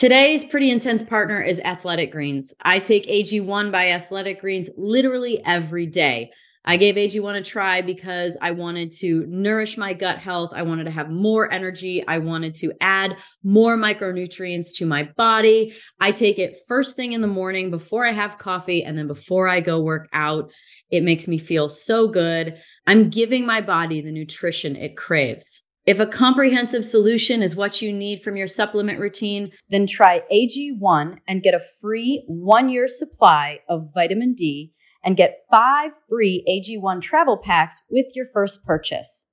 Today's pretty intense partner is Athletic Greens. I take AG1 by Athletic Greens literally every day. I gave AG1 a try because I wanted to nourish my gut health. I wanted to have more energy. I wanted to add more micronutrients to my body. I take it first thing in the morning before I have coffee and then before I go work out. It makes me feel so good. I'm giving my body the nutrition it craves. If a comprehensive solution is what you need from your supplement routine, then try AG1 and get a free one year supply of vitamin D and get five free AG1 travel packs with your first purchase.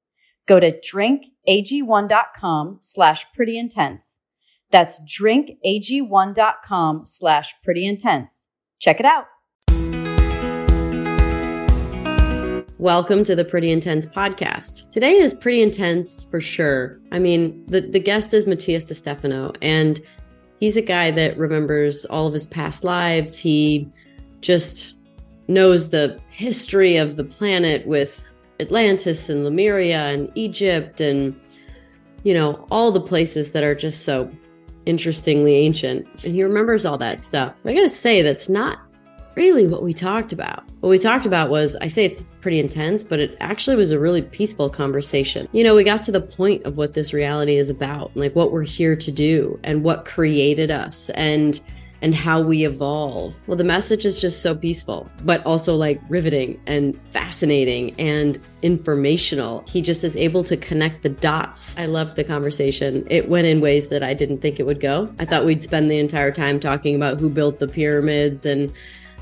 Go to drinkag1.com slash pretty intense. That's drinkag1.com slash pretty intense. Check it out. Welcome to the Pretty Intense podcast. Today is pretty intense for sure. I mean, the, the guest is Matías De Stefano, and he's a guy that remembers all of his past lives. He just knows the history of the planet with Atlantis and Lemuria and Egypt and, you know, all the places that are just so interestingly ancient. And he remembers all that stuff. I gotta say, that's not really what we talked about. What we talked about was I say it's pretty intense, but it actually was a really peaceful conversation. You know, we got to the point of what this reality is about, like what we're here to do and what created us and and how we evolve. Well, the message is just so peaceful, but also like riveting and fascinating and informational. He just is able to connect the dots. I loved the conversation. It went in ways that I didn't think it would go. I thought we'd spend the entire time talking about who built the pyramids and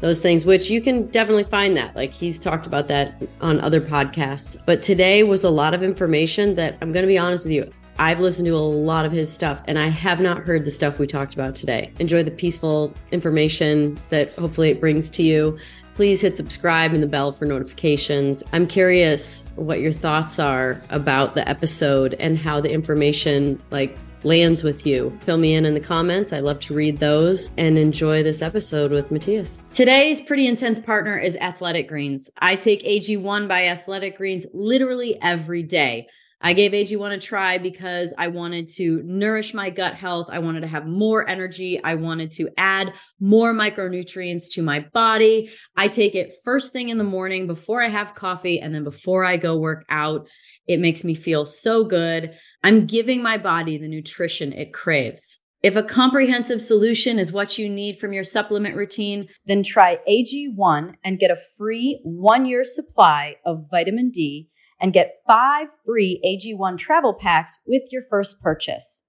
those things, which you can definitely find that. Like he's talked about that on other podcasts. But today was a lot of information that I'm going to be honest with you. I've listened to a lot of his stuff and I have not heard the stuff we talked about today. Enjoy the peaceful information that hopefully it brings to you. Please hit subscribe and the bell for notifications. I'm curious what your thoughts are about the episode and how the information like lands with you. Fill me in in the comments. I love to read those and enjoy this episode with Matías. Today's pretty intense partner is Athletic Greens. I take AG1 by Athletic Greens literally every day. I gave AG1 a try because I wanted to nourish my gut health. I wanted to have more energy. I wanted to add more micronutrients to my body. I take it first thing in the morning before I have coffee and then before I go work out. It makes me feel so good. I'm giving my body the nutrition it craves. If a comprehensive solution is what you need from your supplement routine, then try AG1 and get a free one year supply of vitamin D and get five free AG1 travel packs with your first purchase.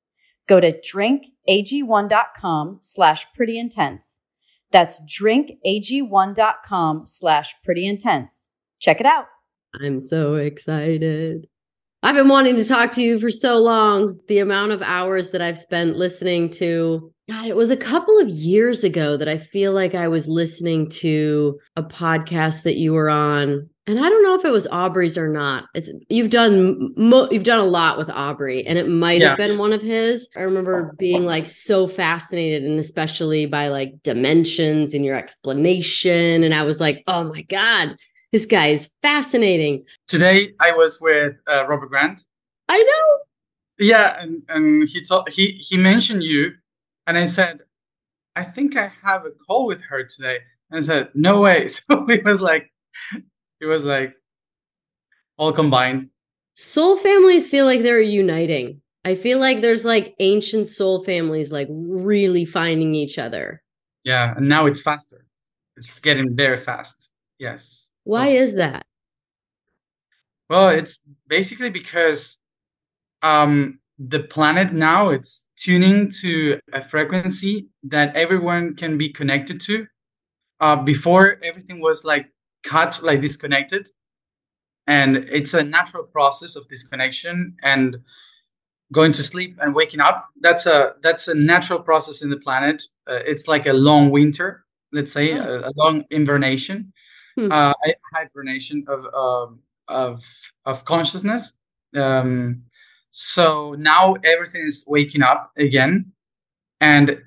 Go to drinkag1.com slash pretty intense. That's drinkag1.com slash pretty intense. Check it out. I'm so excited. I've been wanting to talk to you for so long. The amount of hours that I've spent listening to, God, it was a couple of years ago that I feel like I was listening to a podcast that you were on and I don't know if it was Aubrey's or not. It's you've done mo- you've done a lot with Aubrey, and it might yeah. have been one of his. I remember oh, being like so fascinated, and especially by like dimensions in your explanation, and I was like, oh my god, this guy is fascinating. Today I was with uh, Robert Grant. I know. Yeah, and and he told he he mentioned you, and I said, I think I have a call with her today, and I said, no way. So he was like it was like all combined. Soul families feel like they're uniting. I feel like there's like ancient soul families like really finding each other. Yeah, and now it's faster. It's getting very fast. Yes. Why is that? Well, it's basically because um the planet now it's tuning to a frequency that everyone can be connected to. Uh, before everything was like cut like disconnected and it's a natural process of disconnection and going to sleep and waking up that's a that's a natural process in the planet uh, it's like a long winter let's say oh. a, a, long invernation hmm. uh, hibernation of um, of of consciousness um, so now everything is waking up again and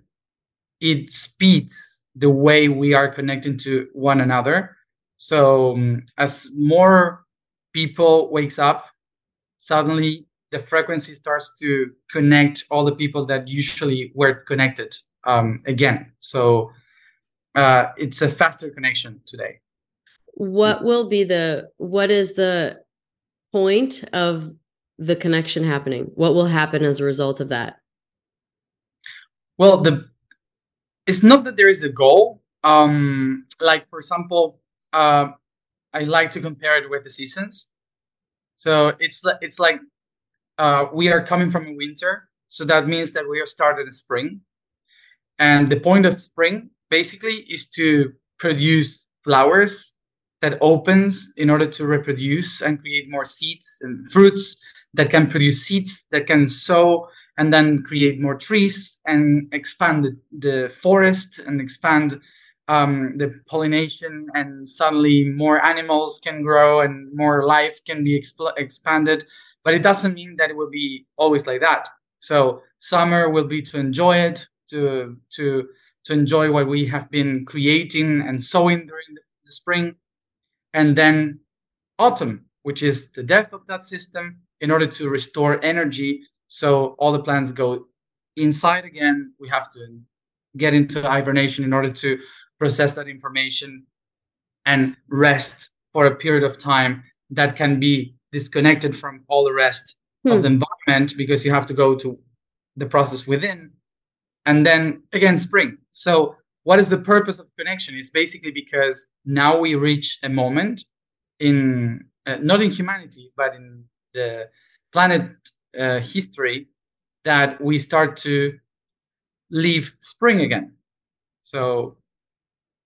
it speeds the way we are connecting to one another so um, as more people wakes up, suddenly the frequency starts to connect all the people that usually were connected um, again. So uh, it's a faster connection today. What will be the what is the point of the connection happening? What will happen as a result of that? Well, the it's not that there is a goal. Um, like for example, uh, I like to compare it with the seasons. So it's it's like uh, we are coming from a winter, so that means that we are starting in spring, and the point of spring basically is to produce flowers that opens in order to reproduce and create more seeds and fruits that can produce seeds that can sow and then create more trees and expand the, the forest and expand um, the pollination. And suddenly more animals can grow and more life can be exp- expanded. But it doesn't mean that it will be always like that. So summer will be to enjoy it to to to enjoy what we have been creating and sowing during the, the spring and then autumn which is the death of that system in order to restore energy. So all the plants go inside again. We have to get into hibernation in order to process that information and rest for a period of time that can be disconnected from all the rest hmm. of the environment because you have to go to the process within. And then again spring. So what is the purpose of connection it's basically because now we reach a moment in uh, not in humanity but in the planet uh, history that we start to leave spring again so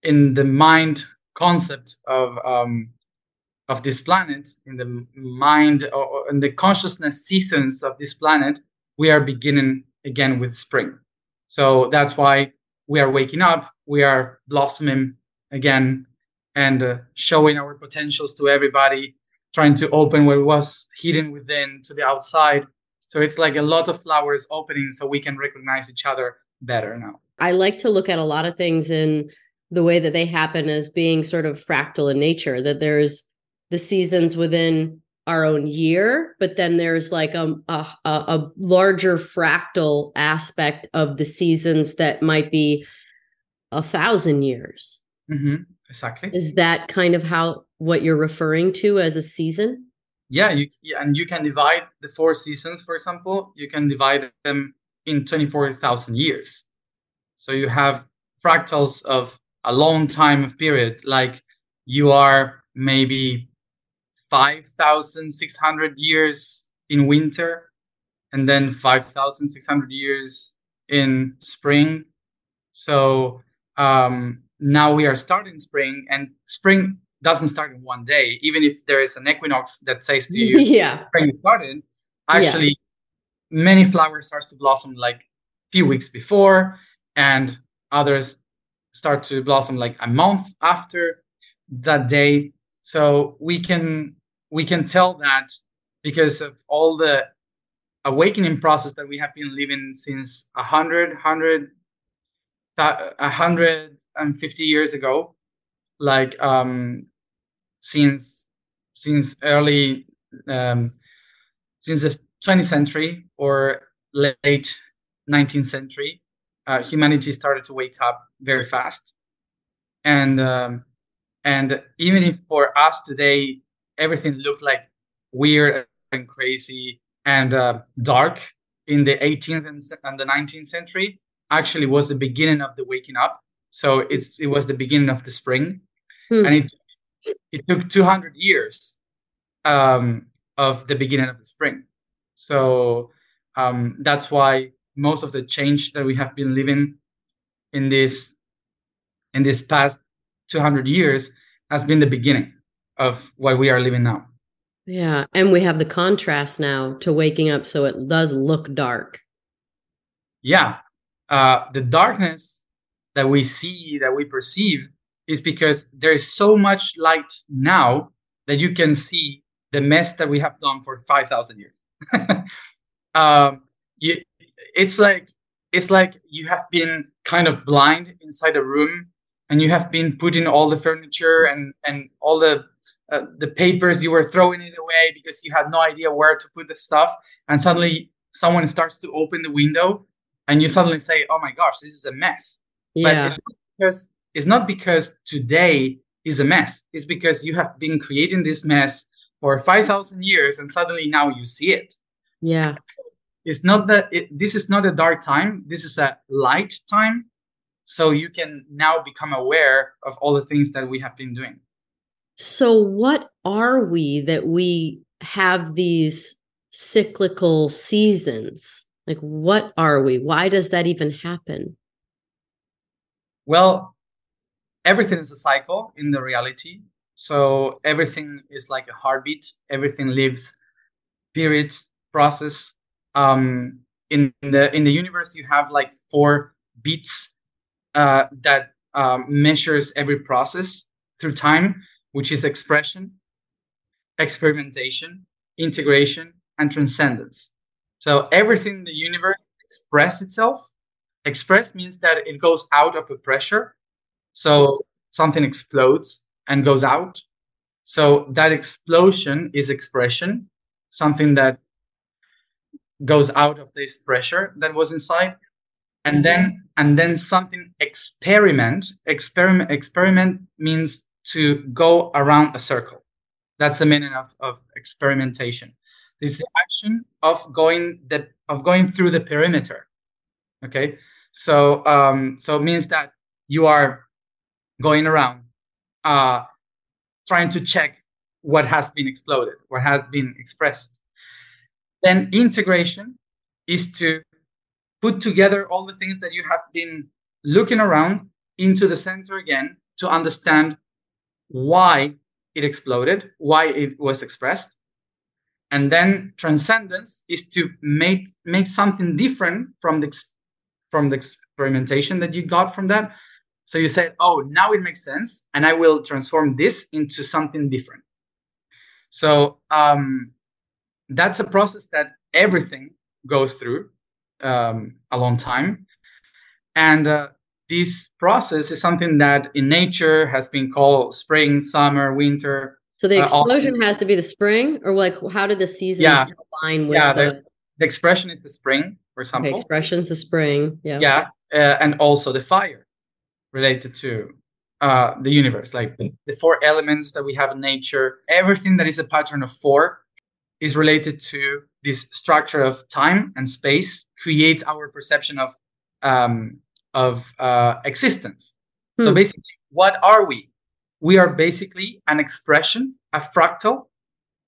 in the mind concept of um, of this planet, in the mind or in the consciousness seasons of this planet, we are beginning again with spring. So that's why we are waking up, we are blossoming again, and uh, showing our potentials to everybody, trying to open what was hidden within to the outside. So it's like a lot of flowers opening, so we can recognize each other better now. I like to look at a lot of things in the way that they happen as being sort of fractal in nature that there's the seasons within our own year but then there's like a, a, a larger fractal aspect of the seasons that might be a thousand years. Mm-hmm. exactly. Is that kind of how what you're referring to as a season? Yeah you and you can divide the four seasons for example. You can divide them in 24000 years. So you have fractals of a long time of period like you are maybe 5600 years in winter and then 5600 years in spring. So um, now we are starting spring and spring doesn't start in one day. Even if there is an equinox that says to you yeah. Spring started actually yeah. many flowers starts to blossom like a few weeks before and others start to blossom like a month after that day. So we can we can tell that because of all the awakening process that we have been living since 100 100 150 years ago like um since since early um since the 20th century or late 19th century uh, humanity started to wake up very fast. And um, and even if for us today everything looked like weird and crazy and uh, dark in the 18th and, and the 19th century actually was the beginning of the waking up. So it's it was the beginning of the spring. Hmm. and it it took 200 years um, of the beginning of the spring. So um, that's why most of the change that we have been living in this in this past 200 years has been the beginning of what we are living now. Yeah and we have the contrast now to waking up so it does look dark. Yeah uh, the darkness that we see that we perceive is because there is so much light now that you can see the mess that we have done for 5000 years. Um, you, it's like it's like you have been kind of blind inside a room and you have been putting all the furniture and and all the uh, the papers you were throwing it away because you had no idea where to put the stuff. And suddenly someone starts to open the window and you suddenly say oh my gosh this is a mess. Yeah. but it's because it's not because today is a mess. It's because you have been creating this mess for 5000 years and suddenly now you see it. Yeah. It's not that it, this is not a dark time. This is a light time. So you can now become aware of all the things that we have been doing. So what are we that we have these cyclical seasons like what are we? Why does that even happen? Well everything is a cycle in the reality. So everything is like a heartbeat. Everything lives periods process. Um in the in the universe you have like four beats uh that um, measures every process through time which is expression experimentation integration and transcendence so everything in the universe express itself. Express means that it goes out of a pressure. So something explodes and goes out. So that explosion is expression something that goes out of this pressure that was inside. And then and then something experiment experiment experiment means to go around a circle. That's the meaning of, of experimentation is the action of going the of going through the perimeter okay so um so it means that you are going around uh trying to check what has been exploded what has been expressed then integration is to put together all the things that you have been looking around into the center again to understand why it exploded, why it was expressed. And then transcendence is to make make something different from the from the experimentation that you got from that. So you said, "Oh, now it makes sense, and I will transform this into something different." So um, that's a process that everything goes through um, a long time, and uh, this process is something that in nature has been called spring, summer, winter. So the explosion uh, has to be the spring, or like how did the seasons yeah. align with yeah, the... the... the expression is the spring, for example. Okay, expression's the spring. Yeah. Yeah, uh, and also the fire related to uh, the universe, like the, the four elements that we have in nature. Everything that is a pattern of four is related to this structure of time and space creates our perception of um, of uh, existence. Hmm. So basically, what are we? We are basically an expression, a fractal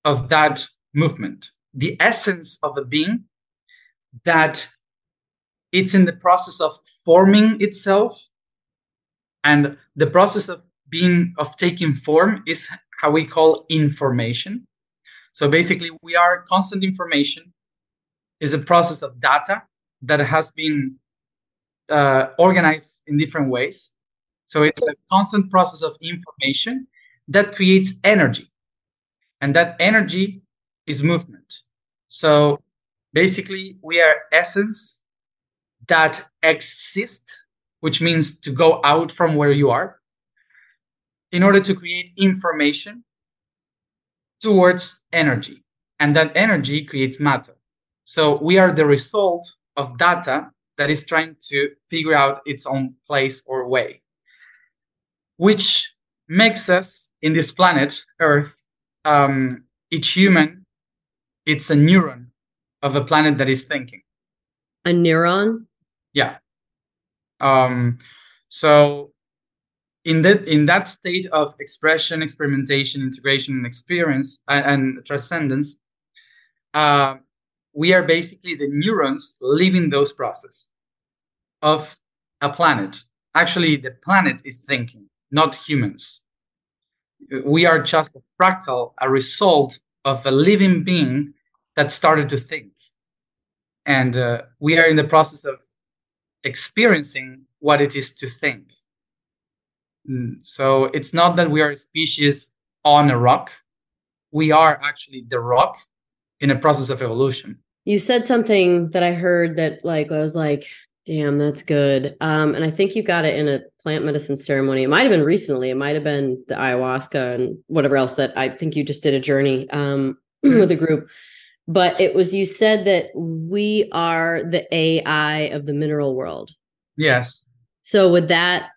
of that movement, the essence of a being that it's in the process of forming itself and the process of being of taking form is how we call information so basically we are constant information is a process of data that has been uh, organized in different ways. So it's a constant process of information that creates energy. And that energy is movement. So basically, we are essence that exist, which means to go out from where you are, in order to create information towards energy. And that energy creates matter. So we are the result of data that is trying to figure out its own place or way, which makes us in this planet Earth, um, each human, it's a neuron of a planet that is thinking. A neuron? Yeah. Um, so in that in that state of expression, experimentation, integration, and experience and, and transcendence, uh, we are basically the neurons living those processes of a planet. Actually, the planet is thinking, not humans. We are just a fractal, a result of a living being that started to think. And uh, we are in the process of experiencing what it is to think. Mm, so it's not that we are a species on a rock. We are actually the rock in a process of evolution you said something that I heard that like I was like, Damn, that's good. Um, and I think you got it in a plant medicine ceremony. It might have been recently. It might have been the ayahuasca and whatever else that I think you just did a journey um, mm-hmm. with a group. But it was you said that we are the AI of the mineral world. Yes. So would that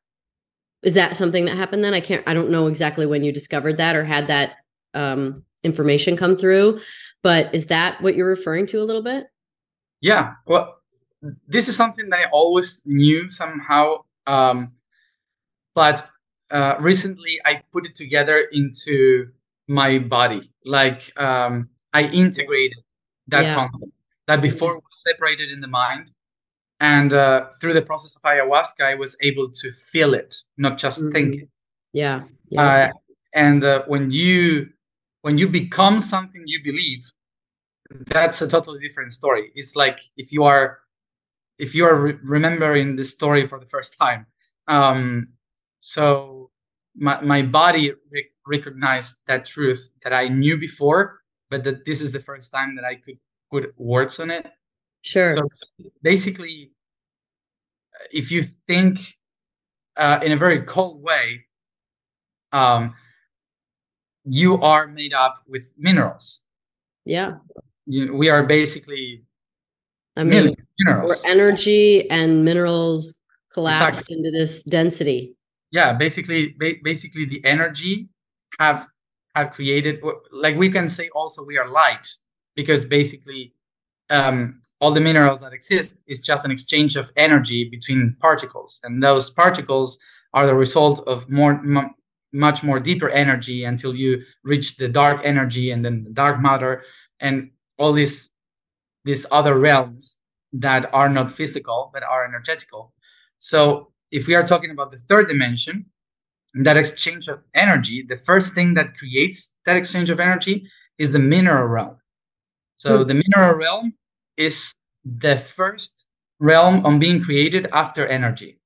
is that something that happened then? I can't I don't know exactly when you discovered that or had that um, information come through, but is that what you're referring to a little bit? Yeah. Well, this is something that I always knew somehow, um, but uh, recently I put it together into my body. Like um, I integrated that yeah. concept that before was separated in the mind, and uh, through the process of ayahuasca, I was able to feel it, not just mm-hmm. think it. Yeah. yeah. Uh, and uh, when you when you become something you believe, that's a totally different story. It's like if you are if you are re- remembering the story for the first time. Um, so my my body re- recognized that truth that I knew before, but that this is the first time that I could put words on it. Sure. So basically, if you think uh, in a very cold way, um, you are made up with minerals. Yeah. You, we are basically I mean, minerals. Where energy and minerals collapsed exactly. into this density. Yeah, basically, ba- basically the energy have have created. Like we can say also we are light because basically um, all the minerals that exist is just an exchange of energy between particles, and those particles are the result of more m- much more deeper energy until you reach the dark energy and then the dark matter and all these these other realms that are not physical but are energetical. So if we are talking about the third dimension, that exchange of energy, the first thing that creates that exchange of energy is the mineral realm. So hmm. the mineral realm is the first realm on being created after energy.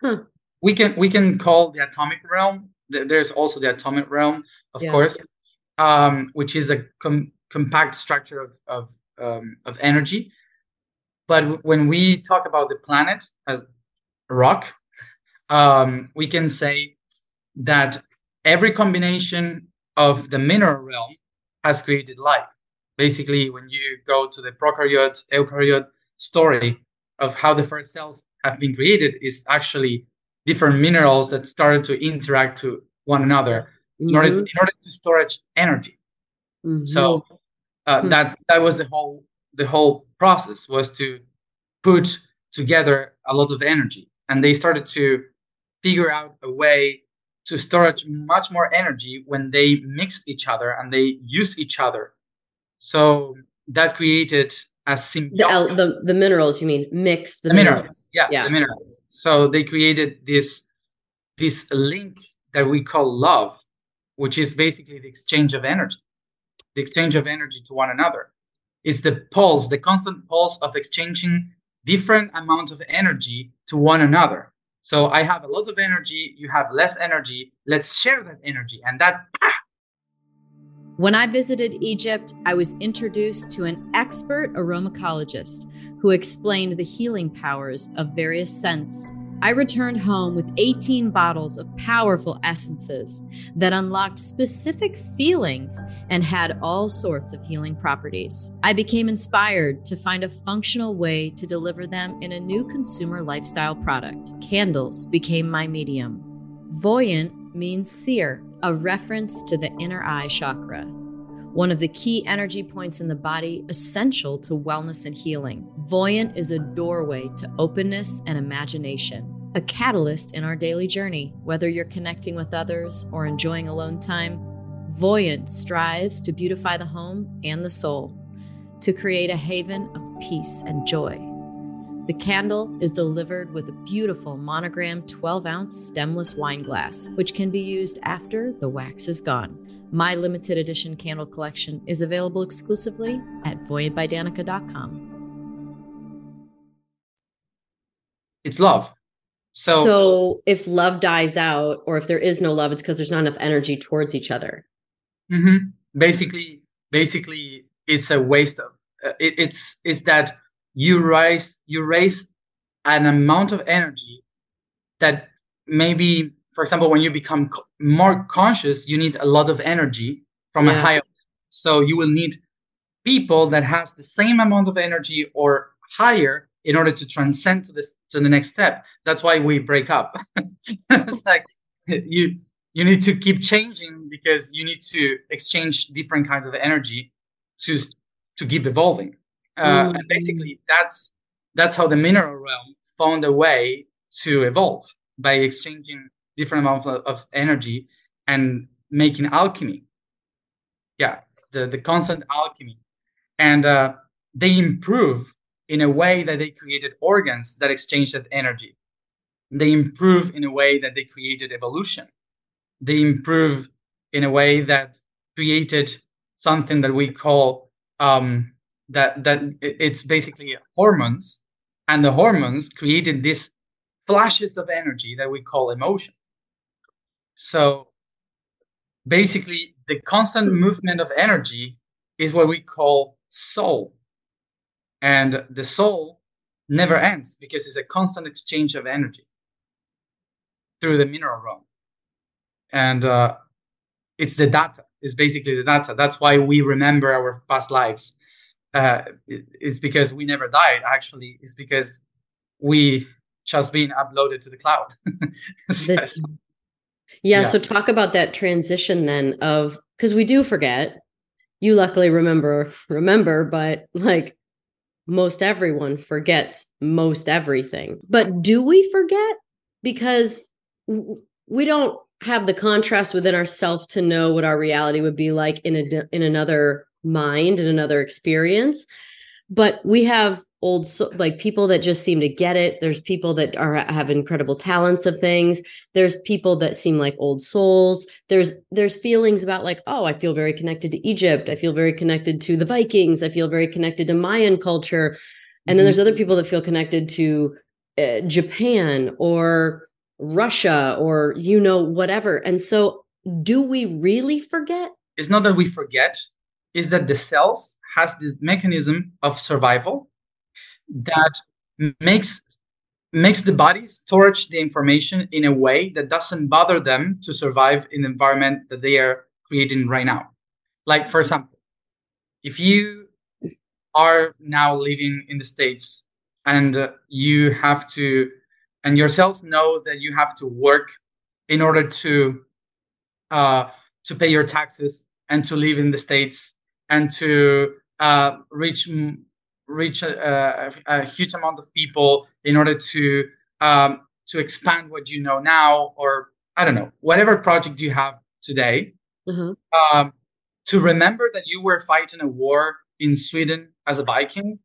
Huh. We can we can call the atomic realm. There's also the atomic realm, of yeah. course, um, which is a com- compact structure of, of um, of energy. But when we talk about the planet as rock, um, we can say that every combination of the mineral realm has created life. Basically, when you go to the prokaryote, eukaryote story of how the first cells have been created, is actually different minerals that started to interact to one another mm-hmm. in order in order to storage energy. Mm-hmm. So uh, mm-hmm. that that was the whole the whole process was to put together a lot of energy and they started to figure out a way to storage much more energy when they mixed each other and they used each other so that created a symbiosis. The, the, the minerals you mean mix the, the minerals. minerals. Yeah, yeah the minerals so they created this this link that we call love which is basically the exchange of energy the exchange of energy to one another. Is the pulse, the constant pulse of exchanging different amounts of energy to one another. So I have a lot of energy, you have less energy. Let's share that energy. And that. When I visited Egypt, I was introduced to an expert aromacologist who explained the healing powers of various scents I returned home with 18 bottles of powerful essences that unlocked specific feelings and had all sorts of healing properties. I became inspired to find a functional way to deliver them in a new consumer lifestyle product. Candles became my medium. Voyant means seer, a reference to the inner eye chakra, one of the key energy points in the body essential to wellness and healing. Voyant is a doorway to openness and imagination, a catalyst in our daily journey. Whether you're connecting with others or enjoying alone time, Voyant strives to beautify the home and the soul, to create a haven of peace and joy. The candle is delivered with a beautiful monogram 12 ounce stemless wine glass, which can be used after the wax is gone. My limited edition candle collection is available exclusively at voyantbydanica.com. It's love. So, so if love dies out, or if there is no love, it's because there's not enough energy towards each other. Mm-hmm. Basically, basically, it's a waste of. Uh, it, it's it's that you raise you raise an amount of energy that maybe for example when you become more conscious you need a lot of energy from yeah. a higher so you will need people that has the same amount of energy or higher in order to transcend to this to the next step that's why we break up it's like you you need to keep changing because you need to exchange different kinds of energy to to keep evolving uh, mm. and basically that's that's how the mineral realm found a way to evolve by exchanging different amounts of, of energy and making alchemy. Yeah the, the constant alchemy. And uh, they improve in a way that they created organs that exchange that energy. They improve in a way that they created evolution. They improve in a way that created something that we call um, that that it's basically hormones. And the hormones created these flashes of energy that we call emotion so basically the constant movement of energy is what we call soul. And the soul never ends because it's a constant exchange of energy through the mineral realm. And uh, it's the data. It's basically the data. That's why we remember our past lives. Uh, it's because we never died actually. It's because we just being uploaded to the cloud yeah, yeah, so talk about that transition then of because we do forget. You luckily remember remember but like most everyone forgets most everything. But do we forget? Because we don't have the contrast within ourself to know what our reality would be like in a in another mind and another experience. But we have old so, like people that just seem to get it. There's people that are have incredible talents of things. There's people that seem like old souls. There's there's feelings about like oh i feel very connected to egypt. I feel very connected to the vikings. I feel very connected to mayan culture. And then there's other mm-hmm. people that feel connected to uh, japan or russia or you know whatever. And so do we really forget? It's not that we forget. Is that the cells has this mechanism of survival that makes makes the body storage the information in a way that doesn't bother them to survive in the environment that they are creating right now. Like for example, if you are now living in the states and you have to and your cells know that you have to work in order to uh, to pay your taxes and to live in the states and to uh, reach reach a, a, a, huge amount of people in order to um, to expand what you know now, or I don't know, whatever project you have today. Mm-hmm. Um, to remember that you were fighting a war in Sweden as a Viking.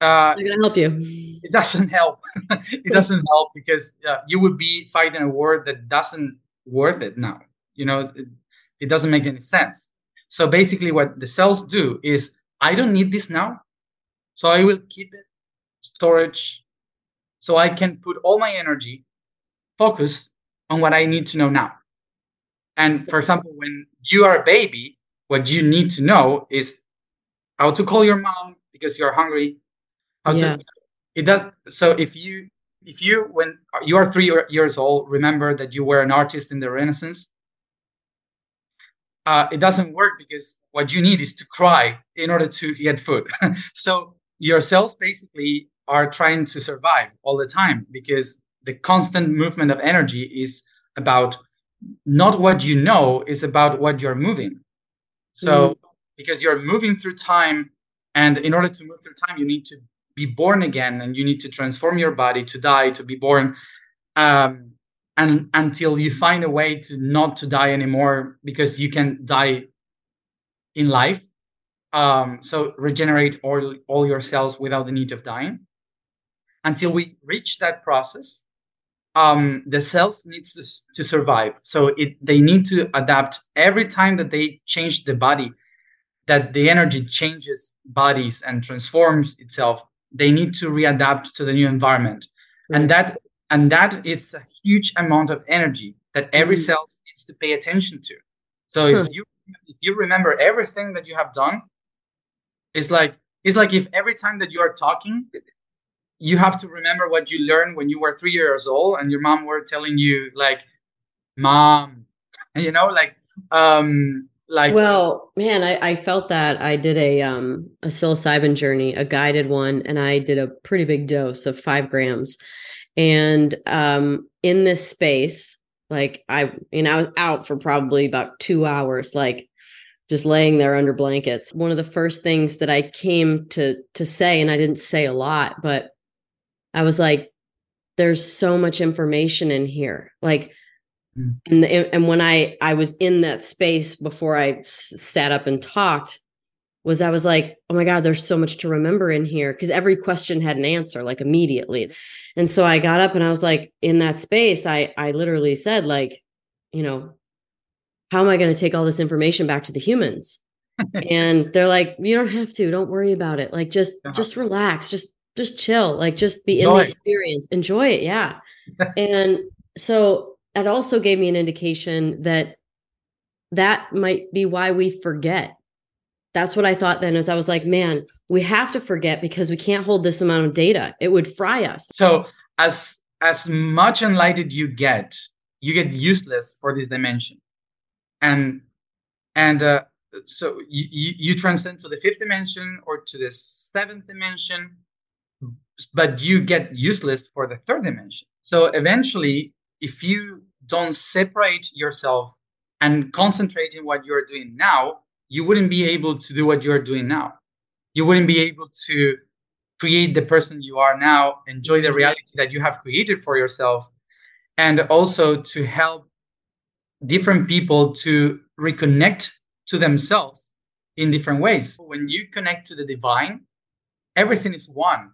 Uh, I'm gonna help you. It doesn't help. it doesn't help because uh, you would be fighting a war that doesn't worth it now. You know, it, it doesn't make any sense. So basically, what the cells do is I don't need this now. So I will keep it storage so I can put all my energy focus on what I need to know now. And for example, when you are a baby, what you need to know is how to call your mom because you're hungry. How yeah. to it does so if you if you when you are three years old remember that you were an artist in the renaissance uh, it doesn't work because what you need is to cry in order to get food. so your cells basically are trying to survive all the time because the constant movement of energy is about not what you know is about what you're moving so mm. because you're moving through time and in order to move through time you need to be born again and you need to transform your body to die to be born um, and until you find a way to not to die anymore because you can die in life um, so regenerate all, all your cells without the need of dying. Until we reach that process um, the cells need to, to survive. So it, they need to adapt every time that they change the body that the energy changes bodies and transforms itself they need to readapt to the new environment. Right. and that and that is a huge amount of energy that every mm-hmm. cell needs to pay attention to. So if you if you remember everything that you have done it's like it's like if every time that you are talking you have to remember what you learned when you were three years old and your mom were telling you like mom you know like um like well man I, I felt that i did a um a psilocybin journey a guided one and i did a pretty big dose of five grams. And um in this space like i and i was out for probably about two hours like just laying there under blankets. One of the first things that i came to to say and i didn't say a lot but i was like there's so much information in here. Like Mm. and the, and when i i was in that space before I s- sat up and talked was i was like oh my god there's so much to remember in here. Because every question had an answer like immediately. And so i got up and i was like in that space i i literally said like you know how am i going to take all this information back to the humans and they're like you don't have to don't worry about it like just Uh-huh. just relax just just chill like just be in Enjoy the it. experience enjoy it yeah Yes. and so it also gave me an indication that that might be why we forget. That's what I thought then as I was like, man, we have to forget because we can't hold this amount of data. It would fry us. so as as much enlightened you get you get useless for this dimension and and uh, so you, you transcend to the fifth dimension or to the seventh dimension but you get useless for the third dimension. So eventually if you don't separate yourself and concentrate in what you're doing now you wouldn't be able to do what you're doing now. You wouldn't be able to create the person you are now enjoy the reality that you have created for yourself and also to help different people to reconnect to themselves in different ways when you connect to the divine everything is one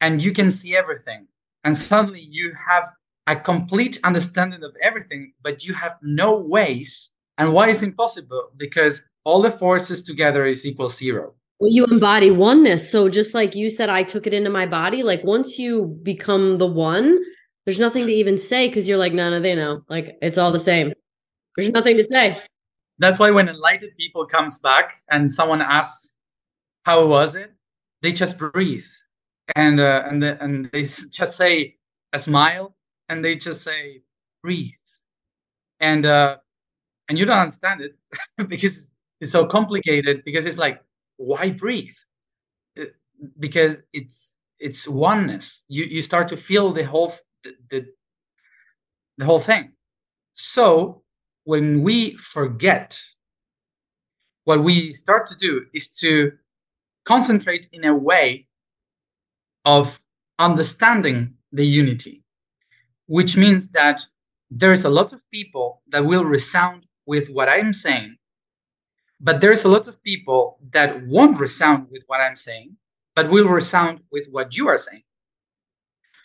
and you can see everything and suddenly you have a complete understanding of everything but you have no ways and why is impossible because all the forces together is equal zero Well, you embody oneness. So just like you said, I took it into my body. Like once you become the one, there's nothing to even say because you're like, no, no, they know. Like it's all the same. There's nothing to say. that's why when enlightened people comes back and someone asks how was it? they just breathe. And uh, and the, and they just say a smile and they just say breathe. And uh and you don't understand it because it's so complicated because it's like why breathe? Uh, because it's it's oneness. You you start to feel the whole the, the, the whole thing. So when we forget, what we start to do is to concentrate in a way of understanding the unity, which means that there is a lot of people that will resound with what I'm saying, but there's a lot of people that won't resound with what I'm saying, but will resound with what you are saying.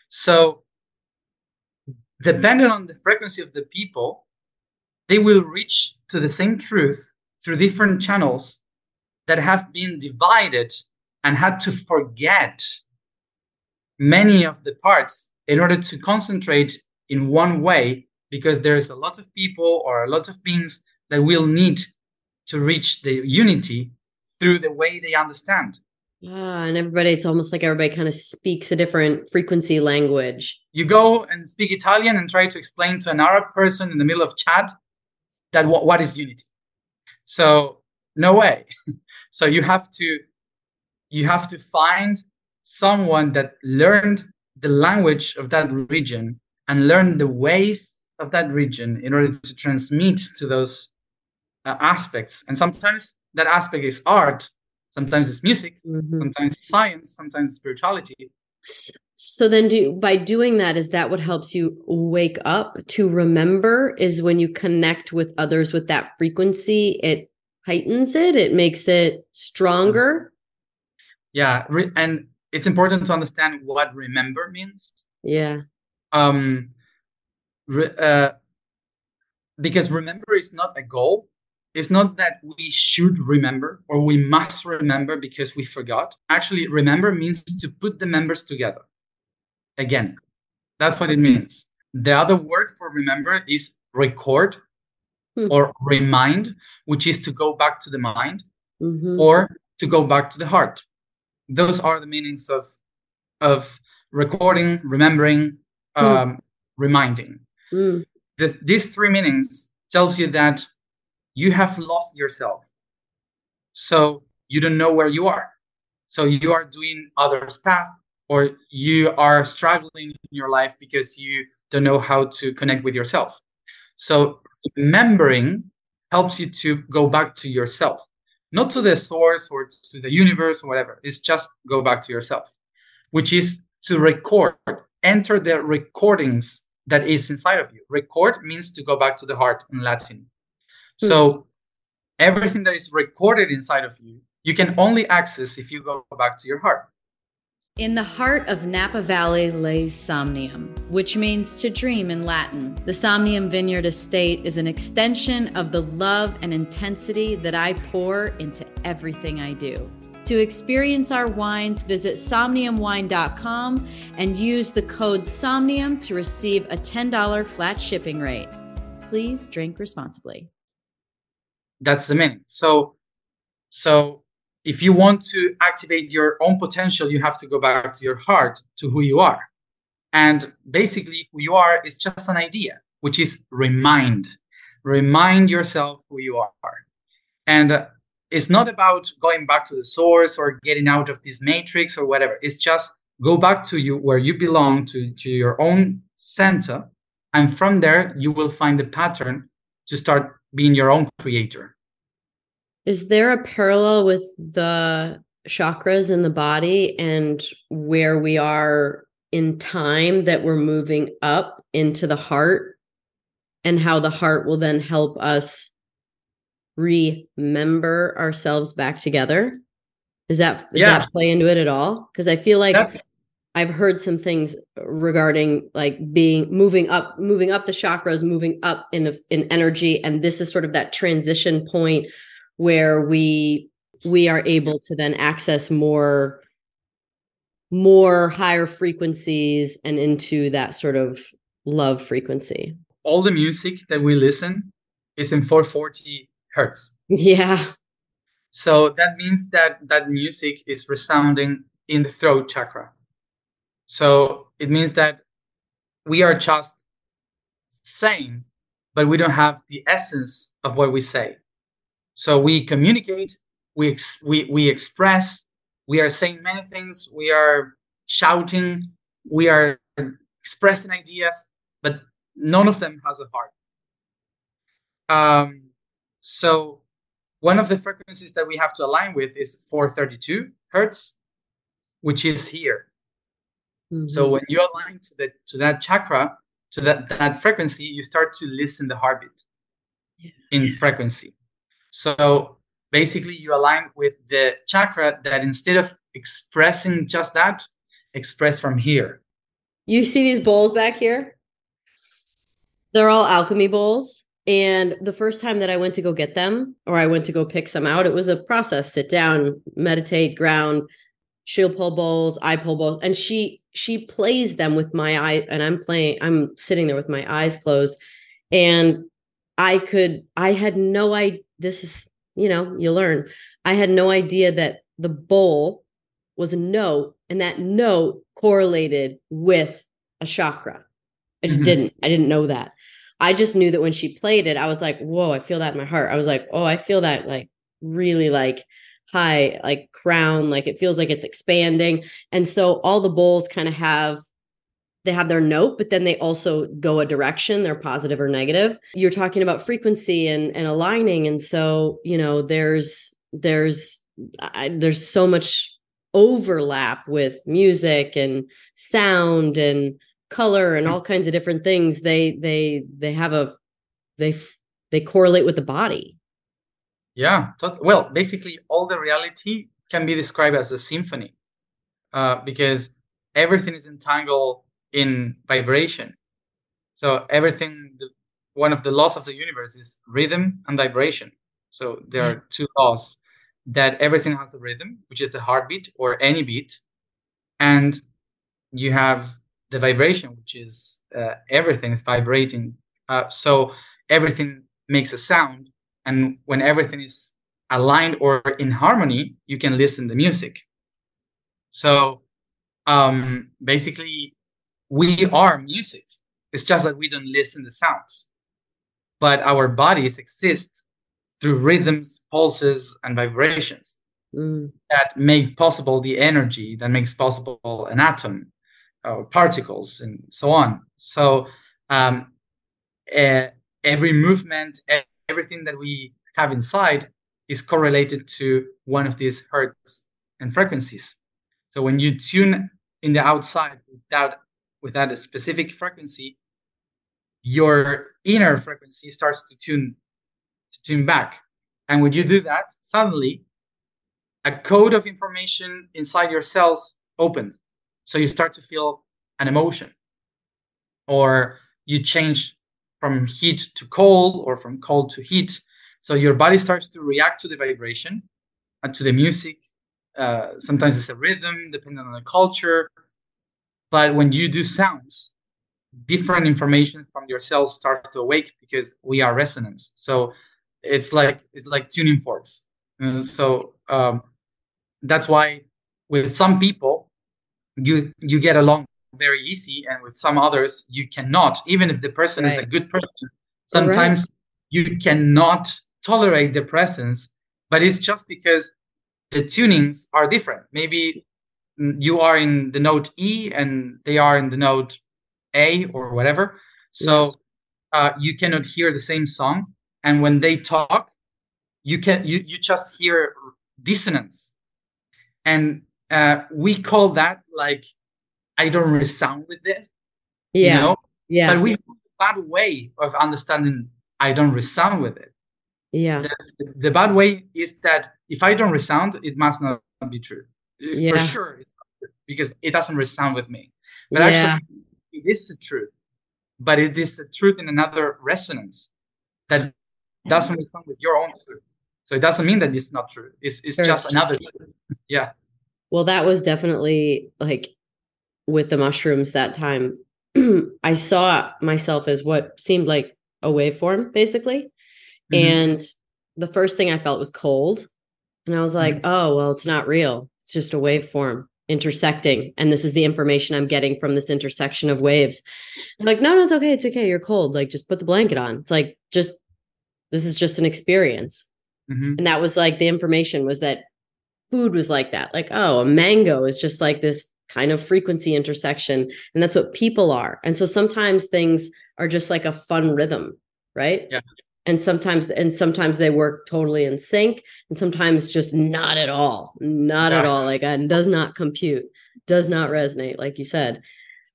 So, depending on the frequency of the people, they will reach to the same truth through different channels that have been divided and had to forget many of the parts in order to concentrate in one way because there's a lot of people or a lot of beings that will need to reach the unity through the way they understand Ah, and everybody, it's almost like everybody kind of speaks a different frequency language. you go and speak italian and try to explain to an arab person in the middle of chad that what, what is unity? So no way. So you have to you have to find someone that learned the language of that region and learn the ways of that region in order to transmit to those uh, aspects. And sometimes that aspect is art sometimes it's music Mhm. sometimes it's science sometimes it's spirituality So then do by doing that is that what helps you wake up to remember is when you connect with others with that frequency it heightens it it makes it stronger? Yeah re- and it's important to understand what remember means. Yeah. Um re- uh, because remember is not a goal. It's not that we should remember or we must remember because we forgot. Actually remember means to put the members together again that's what it means the other word for remember is record Hmm. or remind which is to go back to the mind Mhm. or to go back to the heart those are the meanings of of recording, remembering, Hmm. um, reminding. Mm. The, these three meanings tells you that you have lost yourself. So you don't know where you are. So you are doing others' path, or you are struggling in your life because you don't know how to connect with yourself. So remembering helps you to go back to yourself, not to the source or to the universe or whatever. It's just go back to yourself, which is to record, enter the recordings that is inside of you. Record means to go back to the heart in Latin. Hmm. So everything that is recorded inside of you, you can only access if you go back to your heart. In the heart of Napa Valley lays Somnium, which means to dream in Latin. The Somnium Vineyard Estate is an extension of the love and intensity that I pour into everything I do. To experience our wines, visit somniumwine.com and use the code SOMNIUM to receive a $10 flat shipping rate. Please drink responsibly. That's the meaning. So, so if you want to activate your own potential, you have to go back to your heart, to who you are. And basically, who you are is just an idea, which is remind. Remind yourself who you are. And uh, it's not about going back to the source or getting out of this matrix or whatever. It's just go back to you where you belong to, to your own center. And from there, you will find the pattern to start being your own creator. Is there a parallel with the chakras in the body and where we are in time that we're moving up into the heart and how the heart will then help us remember ourselves back together? Is that does Yeah. that play into it at all? Because I feel like I've heard some things regarding like being moving up, moving up the chakras, moving up in in energy, and this is sort of that transition point where we we are able to then access more more higher frequencies and into that sort of love frequency. all the music that we listen is in 440 hertz. Yeah. So that means that that music is resounding in the throat chakra. So it means that we are just saying, but we don't have the essence of what we say. So we communicate, we ex- we we express, we are saying many things, we are shouting, we are expressing ideas, but none of them has a heart. Um, so one of the frequencies that we have to align with is 432 hertz, which is here. So Mhm. when you align to the to that chakra, to that that frequency, you start to listen the heartbeat Yeah. in frequency. So basically, you align with the chakra that instead of expressing just that, express from here. You see these bowls back here? They're all alchemy bowls. And the first time that I went to go get them, or I went to go pick some out, it was a process. Sit down, meditate, ground. She'll pull bowls, I pull bowls, and she she plays them with my eye, and I'm playing. I'm sitting there with my eyes closed, and I could. I had no idea. This is you know you learn. I had no idea that the bowl was a note, and that note correlated with a chakra. I just Mhm. didn't. I didn't know that. I just knew that when she played it, I was like, whoa, I feel that in my heart. I was like, oh, I feel that like really like high, like crown, like it feels like it's expanding. And so all the bowls kind of have they have their note, but then they also go a direction, they're positive or negative. You're talking about frequency and and aligning. And so, you know, there's there's I, there's so much overlap with music and sound and color and all kinds of different things they they they have a they they correlate with the body Yeah. Well, basically, all the reality can be described as a symphony, uh, because everything is entangled in vibration. So everything, the, one of the laws of the universe is rhythm and vibration. So there are two laws that everything has a rhythm, which is the heartbeat or any beat, and you have the vibration, which is uh, everything is vibrating. Uh, so everything makes a sound, and when everything is aligned or in harmony, you can listen the music. So um, basically we are music. It's just that we don't listen to sounds, but our bodies exist through rhythms, pulses, and vibrations Mm. that make possible the energy that makes possible an atom, or particles, and so on. So um, eh, every movement, everything that we have inside is correlated to one of these hertz and frequencies. So when you tune in the outside without without a specific frequency, your inner frequency starts to tune to tune back. And when you do that, suddenly a code of information inside your cells opens. So you start to feel an emotion, or you change from heat to cold, or from cold to heat. So your body starts to react to the vibration and to the music. Uh, sometimes it's a rhythm, depending on the culture. But when you do sounds, different information from your cells starts to awake because we are resonance. So it's like it's like tuning forks. Uh, so um, that's why with some people you you get along very easy and with some others you cannot even if the person is a good person sometimes you cannot tolerate the presence but it's just because the tunings are different maybe mm, you are in the note e and they are in the note a or whatever so Yes. uh, you cannot hear the same song and when they talk you can you, you just hear dissonance and uh, we call that like i don't resound with this Yeah. you know yeah. but we have a bad way of understanding i don't resound with it yeah. the, the bad way is that if i don't resound it must not be true for sure it's not true because it doesn't resound with me but yeah. actually it is the truth but it is the truth in another resonance that doesn't resound with your own truth so it doesn't mean that it's not true it's, it's Sure. just another truth yeah Well, that was definitely like with the mushrooms that time. I saw myself as what seemed like a waveform, basically. Mhm. And the first thing I felt was cold. And I was like, Mm-hmm. oh, well, it's not real. It's just a waveform intersecting. And this is the information I'm getting from this intersection of waves. I'm like, no, no, it's okay. It's okay. You're cold. Like, just put the blanket on. It's like, just, this is just an experience. Mhm. And that was like the information was that food was like that. Like, oh, a mango is just like this kind of frequency intersection. And that's what people are. And so sometimes things are just like a fun rhythm, right? Yeah. And sometimes and sometimes they work totally in sync and sometimes just not at all. Not at all. Like and does not compute, does not resonate, like you said.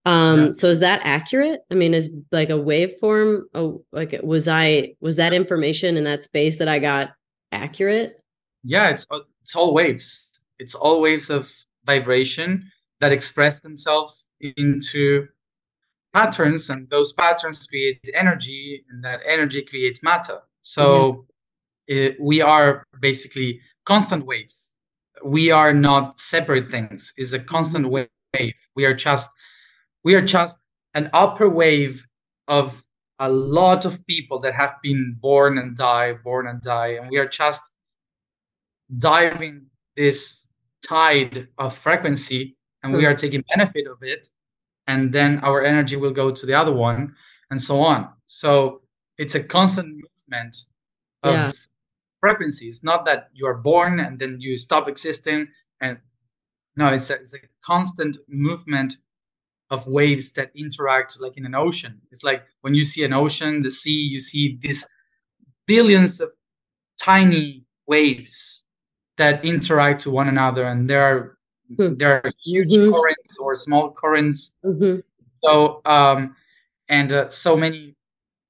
Um, Yeah. so is that accurate? I mean, is like a waveform, oh, like was I was that information in that space that I got accurate? yeah it's it's all waves it's all waves of vibration that express themselves into patterns and those patterns create energy and that energy creates matter. So it, we are basically constant waves. We are not separate things. It's a constant mm-hmm. wave. We are just we are just an upper wave of a lot of people that have been born and die born and die. And we are just diving this tide of frequency and we Hmm. are taking benefit of it and then our energy will go to the other one and so on. So it's a constant movement of Yeah. frequencies. Not that you are born and then you stop existing and no it's a, it's a constant movement of waves that interact like in an ocean. It's like when you see an ocean the sea you see these billions of tiny waves that interact to one another and there are Hmm. there are huge Mhm. currents or small currents Mhm. so um and uh, so many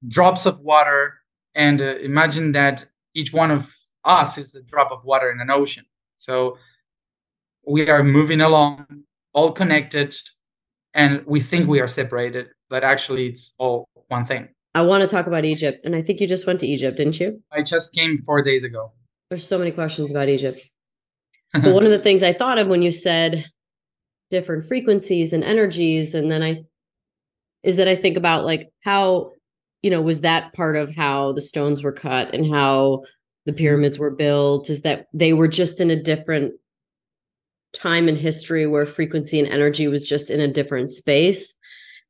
drops of water and uh, imagine that each one of us is a drop of water in an ocean so we are moving along all connected and we think we are separated but actually it's all one thing I want to talk about Egypt. And I think you just went to Egypt, didn't you? i just came four days ago There's so many questions about Egypt. But one of the things I thought of when you said different frequencies and energies, and then I is that I think about like how, you know, was that part of how the stones were cut and how the mm-hmm. pyramids were built? Is that they were just in a different time in history where frequency and energy was just in a different space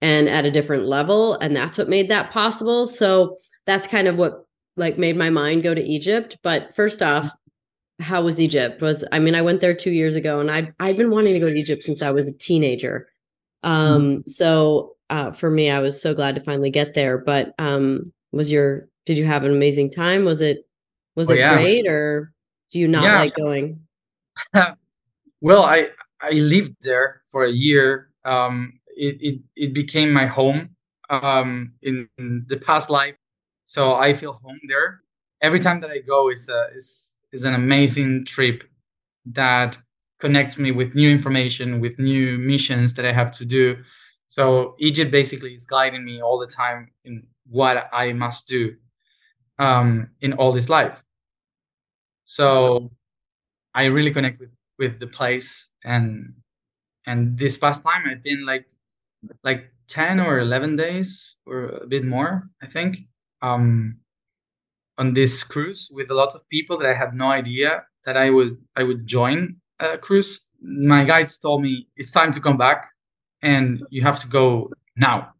and at a different level and that's what made that possible? So that's kind of what like made my mind go to egypt. But first off mm-hmm. How was egypt was i mean i went there two years ago and i i've been wanting to go to egypt since i was a teenager um mm-hmm. so uh for me i was so glad to finally get there but um was your did you have an amazing time was it was oh, it yeah. great or do you not yeah. like going well i i lived there for a year um it, it, it became my home um, in, in, the past life. So I feel home there. Every time that I go is a, is is an amazing trip that connects me with new information, with new missions that I have to do. So Egypt basically is guiding me all the time in what I must do um, in all this life. So I really connect with with the place and and this past time I've been like like 10 or 11 days or a bit more i think um on this cruise with a lot of people that i had no idea that i was i would join a cruise. My guides told me it's time to come back and you have to go now.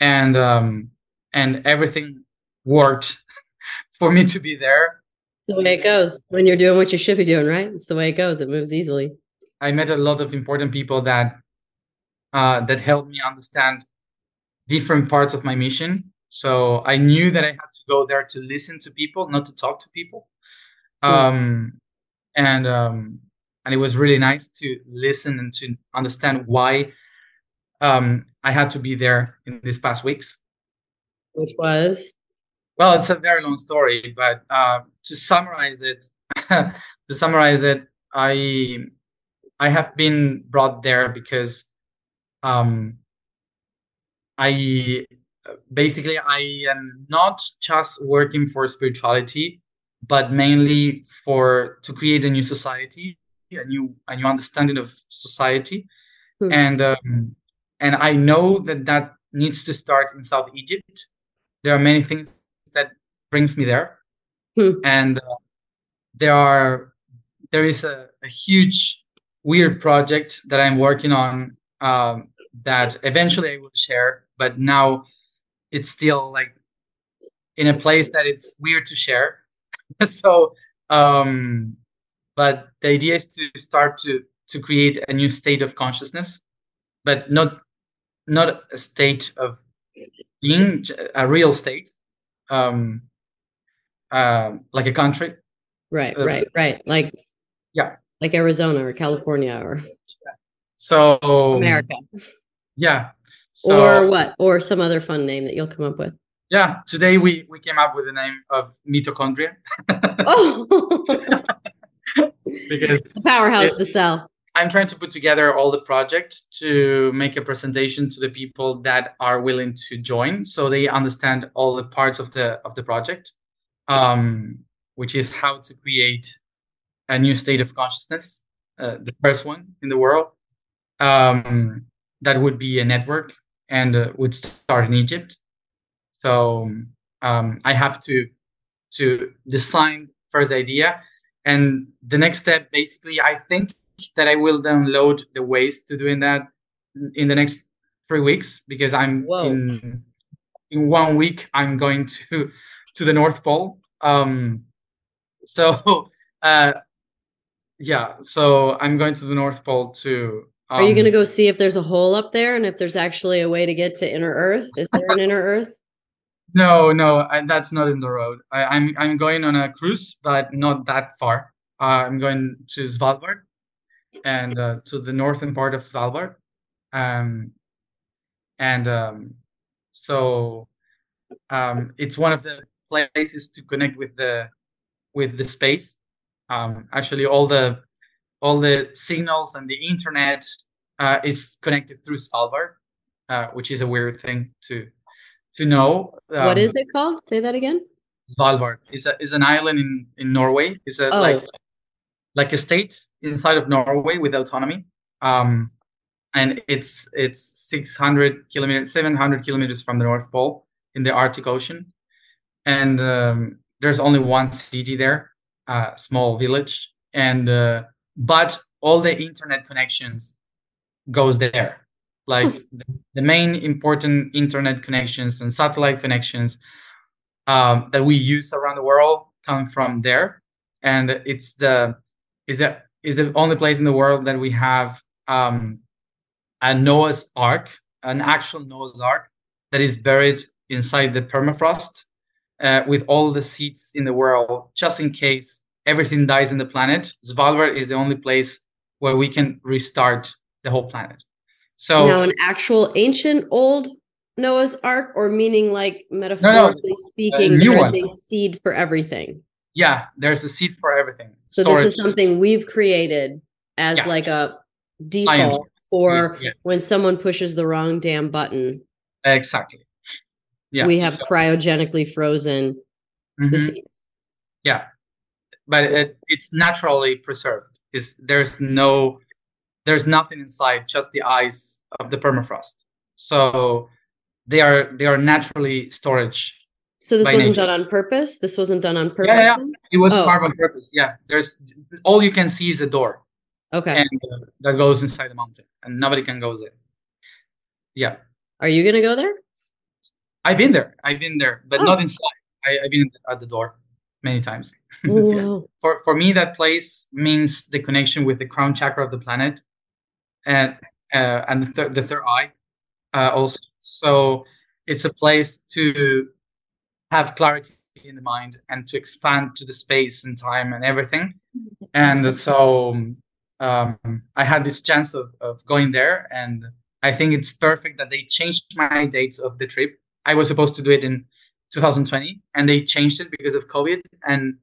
And um and everything worked for me to be there. The way it goes. When you're doing what you should be doing right? It's the way it goes. It moves easily. I met a lot of important people that uh, that helped me understand different parts of my mission. So I knew that I had to go there to listen to people, not to talk to people. Um, and um, and it was really nice to listen and to understand why um, I had to be there in these past weeks. Which was? Well, it's a very long story, but uh, to summarize it, to summarize it, I I have been brought there because um, I basically I am not just working for spirituality, but mainly for to create a new society, a new a new understanding of society, hmm. and um, and I know that that needs to start in South Egypt. There are many things that brings me there, hmm. and uh, there are there is a, a, huge weird project that I'm working on um, that eventually I will share, but now it's still like in a place that it's weird to share. so, um, but the idea is to start to to create a new state of consciousness, but not not a state of being a real state, um, uh, like a country. Right, uh, right, right. Like yeah, like Arizona or California or so America. Yeah. So, or what? Or some other fun name that you'll come up with. Yeah. Today we we came up with the name of mitochondria. oh. because the powerhouse, it, the cell. I'm trying to put together all the project to make a presentation to the people that are willing to join, so they understand all the parts of the of the project, um, which is how to create a new state of consciousness, uh, the first one in the world. Um, that would be a network and uh, would start in Egypt. So um, I have to to design first idea, and the next step, basically, I think that I will download the ways to doing that in the next three weeks because I'm Whoa. in in one week I'm going to to the North Pole. Um, so uh, yeah, so I'm going to the North Pole to are you going to um, go see if there's a hole up there and if there's actually a way to get to inner Earth? Is there an inner Earth? No, no, I, that's not in the road. I, am I'm, I'm going on a cruise, but not that far. Uh, I'm going to Svalbard and uh, to the northern part of Svalbard, um, and um, so um, it's one of the places to connect with the with the space. Um, actually, all the all the signals and the internet uh, is connected through Svalbard, uh, which is a weird thing to to know. Um, what is it called? Say that again. Svalbard is a is an island in in Norway. It's a oh. like like a state inside of Norway with autonomy. Um, and it's it's 600 kilometers, 700 kilometers from the North Pole in the Arctic Ocean, and um, there's only one city there, a uh, small village, and uh, but all the internet connections goes there. Like the, the main important internet connections and satellite connections um, that we use around the world come from there, and it's the is the is the only place in the world that we have um, a Noah's Ark, an actual Noah's Ark that is buried inside the permafrost uh, with all the seeds in the world, just in case everything dies in the planet. Svalbard is the only place where we can restart the whole planet. So now, an actual ancient old Noah's Ark, or meaning like metaphorically no, no, speaking, there's one. a seed for everything. Yeah, there's a seed for everything. So Storage. this is something we've created as yeah. like a default for yeah. when someone pushes the wrong damn button. Exactly. Yeah. We have so. cryogenically frozen mm-hmm. the seeds. Yeah. But it, it's naturally preserved. Is there's no there's nothing inside, just the ice of the permafrost. So they are they are naturally storage. So this wasn't nature. done on purpose. This wasn't done on purpose. Yeah, yeah. it was oh. carved on purpose. Yeah, there's all you can see is a door. Okay. And uh, that goes inside the mountain, and nobody can go there. Yeah. Are you gonna go there? I've been there. I've been there, but oh. not inside. I, have been at the door many times. yeah. For for me, that place means the connection with the crown chakra of the planet, and uh, and the, thir- the third eye, uh, also. So it's a place to have clarity in the mind and to expand to the space and time and everything. And so um, I had this chance of, of going there, and I think it's perfect that they changed my dates of the trip. I was supposed to do it in 2020, and they changed it because of COVID, and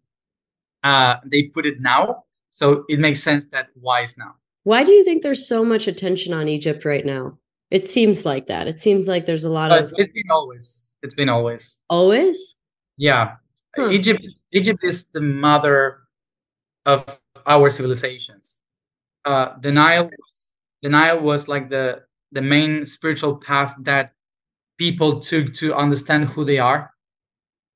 uh, they put it now. So it makes sense that why is now. Why do you think there's so much attention on Egypt right now? It seems like that. It seems like there's a lot but of. It's been always. It's been always. Always. Yeah, huh. Egypt. Egypt is the mother of our civilizations uh, the Nile was, the Nile was like the the main spiritual path that people took to understand who they are.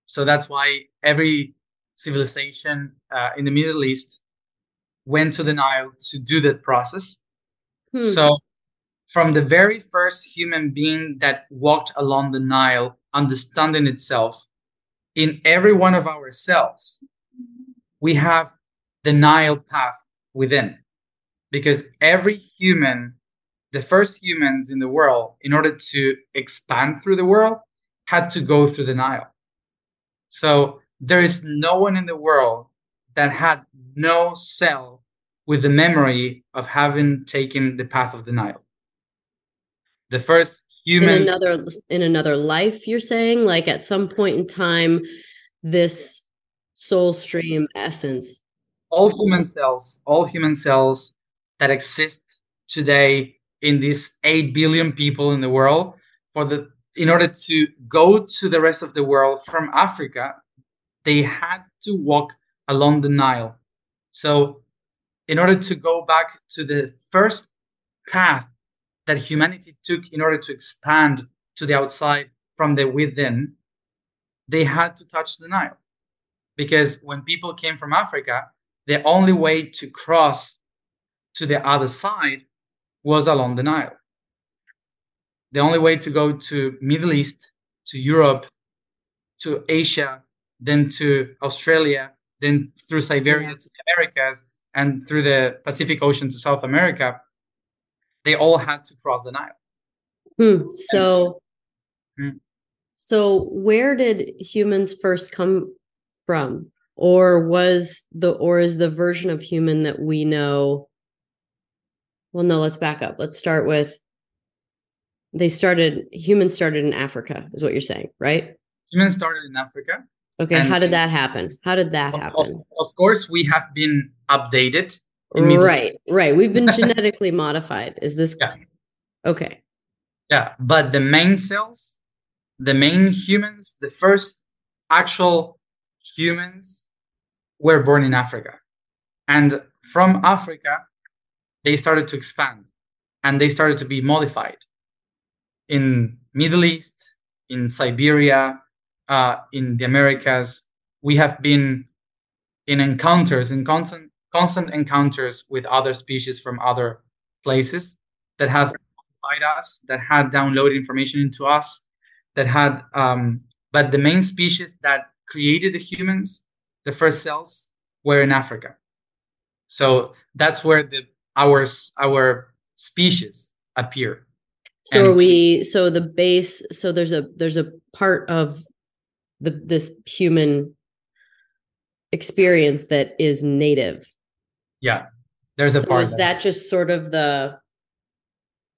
So that's why every civilization uh, in the Middle East went to the Nile to do that process. Hmm. So from the very first human being that walked along the Nile, understanding itself, in every one of our cells, we have the Nile path within because every human, the first humans in the world, in order to expand through the world, had to go through the Nile. So there is no one in the world that had no cell with the memory of having taken the path of the Nile. The first human in another in another life, you're saying, like at some point in time, this soul stream essence. All human cells, all human cells that exist today in these 8 billion people in the world for the in order to go to the rest of the world from africa they had to walk along the nile so in order to go back to the first path that humanity took in order to expand to the outside from the within they had to touch the nile because when people came from africa the only way to cross to the other side was along the Nile. The only way to go to Middle East, to Europe, to Asia, then to Australia, then through Siberia to the Americas, and through the Pacific Ocean to South America, they all had to cross the Nile. Hmm. So, hmm. so where did humans first come from, or was the or is the version of human that we know well, no, let's back up. Let's start with they started humans started in Africa, is what you're saying, right? Humans started in Africa. Okay, how did that happen? How did that of, happen? Of, of, course, we have been updated. Right, right. We've been genetically modified. Is this yeah. okay? Yeah, but the main cells, the main humans, the first actual humans were born in Africa. And from Africa, they started to expand and they started to be modified in middle east in siberia uh, in the americas we have been in encounters in constant constant encounters with other species from other places that have modified us, that had downloaded information into us, that had, um, but the main species that created the humans, the first cells, were in Africa. So that's where the our our species appear. So and, are we? So the base. So there's a there's a part of the this human experience that is native. Yeah, there's a so part. Is that, that just sort of the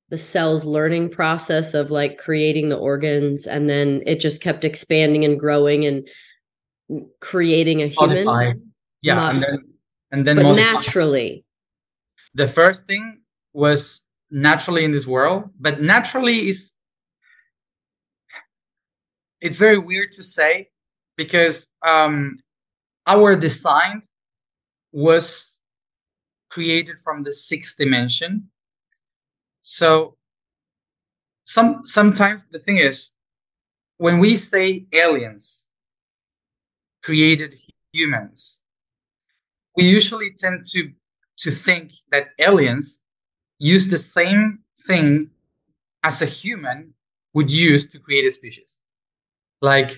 the cell's learning process of like creating the organs, and then it just kept expanding and growing and creating a human? Modify. Yeah, Mod- and then and then but naturally. The first thing was naturally in this world, but naturally is it's very weird to say because um, our design was created from the sixth dimension. So some sometimes the thing is when we say aliens created humans, we usually tend to to think that aliens use the same thing as a human would use to create a species. Like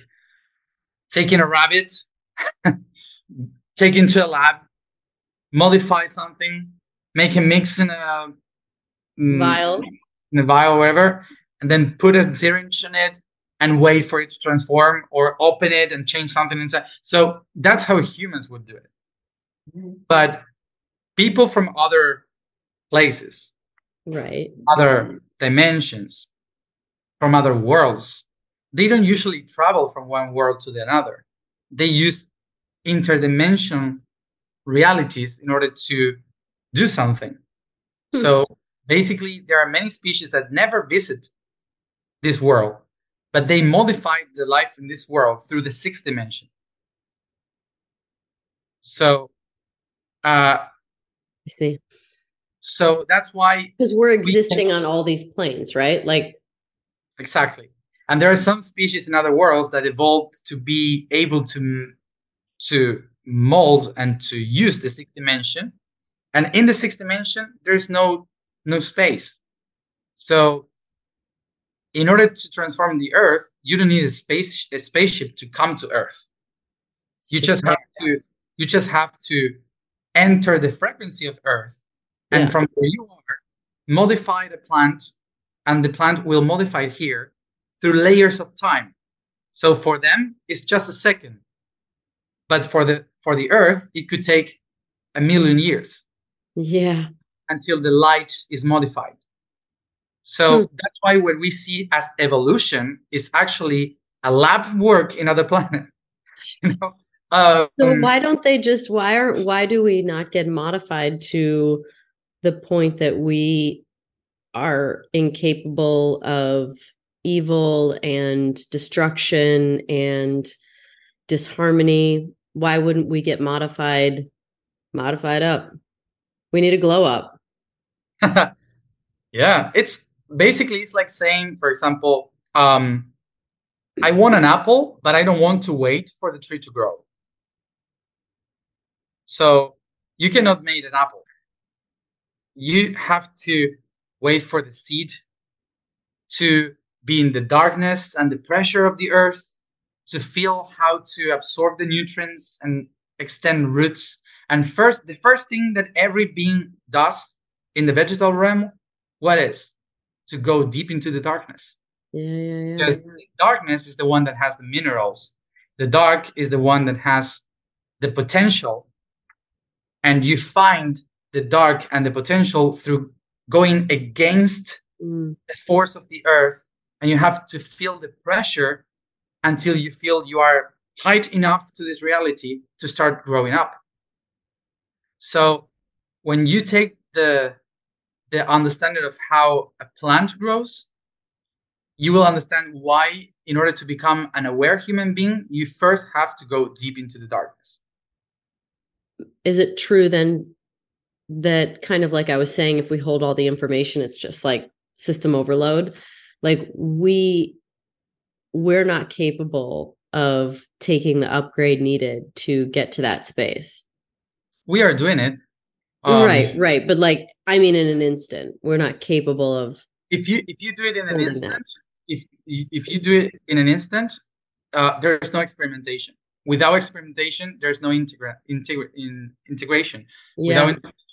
taking a rabbit, take into a lab, modify something, make a mix in a mm, vial, in a vial, whatever, and then put a syringe in it and wait for it to transform or open it and change something inside. So that's how humans would do it. Mm-hmm. But people from other places, right, other dimensions, from other worlds, they don't usually travel from one world to the other. They use interdimensional realities in order to do something. Hmm. So basically, there are many species that never visit this world, but they modified the life in this world through the sixth dimension. So uh, I see. So that's why because we're existing we can, on all these planes, right? Like exactly. And there are some species in other worlds that evolved to be able to to mold and to use the sixth dimension. And in the sixth dimension, there's no no space. So in order to transform the Earth, you don't need a space a spaceship to come to Earth. you just have to you just have to enter the frequency of Earth, and yeah. from where you are, modify the plant, and the plant will modify it here through layers of time. So for them, it's just a second, but for the for the Earth, it could take a million years. Yeah, until the light is modified. So hmm. that's why what we see as evolution is actually a lab work in other planet. you know, um, so why don't they just why are why do we not get modified to the point that we are incapable of evil and destruction and disharmony? Why wouldn't we get modified modified up? We need a glow up. yeah, it's basically it's like saying, for example, um, I want an apple, but I don't want to wait for the tree to grow. So you cannot make an apple. You have to wait for the seed to be in the darkness and the pressure of the earth, to feel how to absorb the nutrients and extend roots. And first, the first thing that every being does in the vegetal realm, what is? To go deep into the darkness. Yeah, yeah, yeah. Because the darkness is the one that has the minerals. The dark is the one that has the potential and you find the dark and the potential through going against mm. the force of the earth and you have to feel the pressure until you feel you are tight enough to this reality to start growing up so when you take the the understanding of how a plant grows you will understand why in order to become an aware human being you first have to go deep into the darkness is it true then that kind of like I was saying, if we hold all the information, it's just like system overload? Like we we're not capable of taking the upgrade needed to get to that space. we are doing it. Um, right, right. But like, I mean, in an instant, we're not capable of. If you if you do it in an instant, that. if if you do it in an instant, uh, there's no experimentation. Without experimentation, there's no integra- integra- in integration. Yeah. Without integration,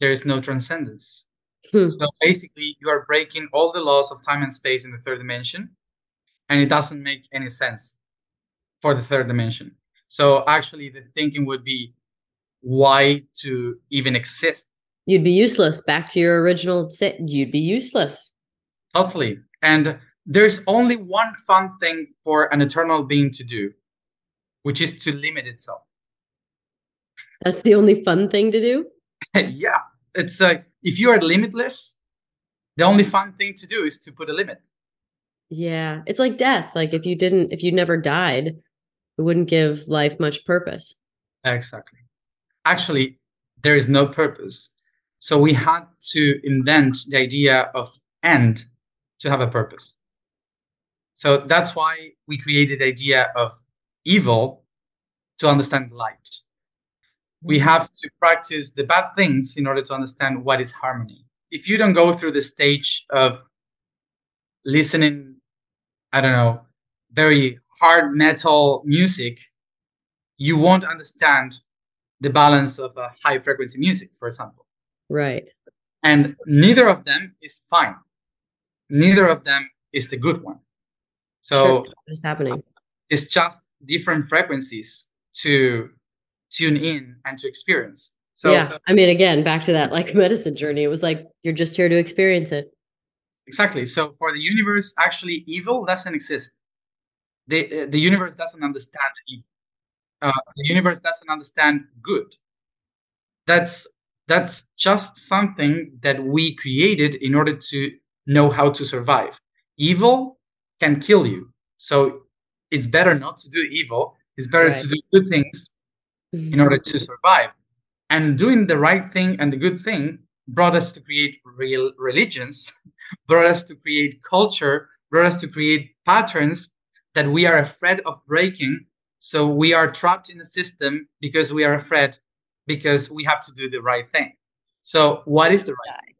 there is no transcendence. Hmm. So basically, you are breaking all the laws of time and space in the third dimension, and it doesn't make any sense for the third dimension. So actually, the thinking would be why to even exist. You'd be useless. Back to your original set, you'd be useless. Totally. And there's only one fun thing for an eternal being to do, which is to limit itself. That's the only fun thing to do? yeah. It's like if you are limitless, the only fun thing to do is to put a limit. Yeah. It's like death. Like if you didn't, if you never died, it wouldn't give life much purpose. Exactly. Actually, there is no purpose. So we had to invent the idea of end to have a purpose. So that's why we created the idea of evil to understand light. We mm-hmm. have to practice the bad things in order to understand what is harmony. If you don't go through the stage of listening, I don't know, very hard metal music, you won't understand the balance of a high frequency music, for example. Right. And neither of them is fine. Neither of them is the good one. So what's happening? It's just different frequencies to tune in and to experience. So yeah, I mean, again, back to that like medicine journey. It was like you're just here to experience it. Exactly. So for the universe, actually, evil doesn't exist the the universe doesn't understand evil. Uh, the universe doesn't understand good. That's that's just something that we created in order to know how to survive. Evil can kill you, so it's better not to do evil. It's better right. to do good things mm-hmm. in order to survive. And doing the right thing and the good thing brought us to create real religions, brought us to create culture, brought us to create patterns that we are afraid of breaking. So we are trapped in the system because we are afraid because we have to do the right thing. So what is the right thing?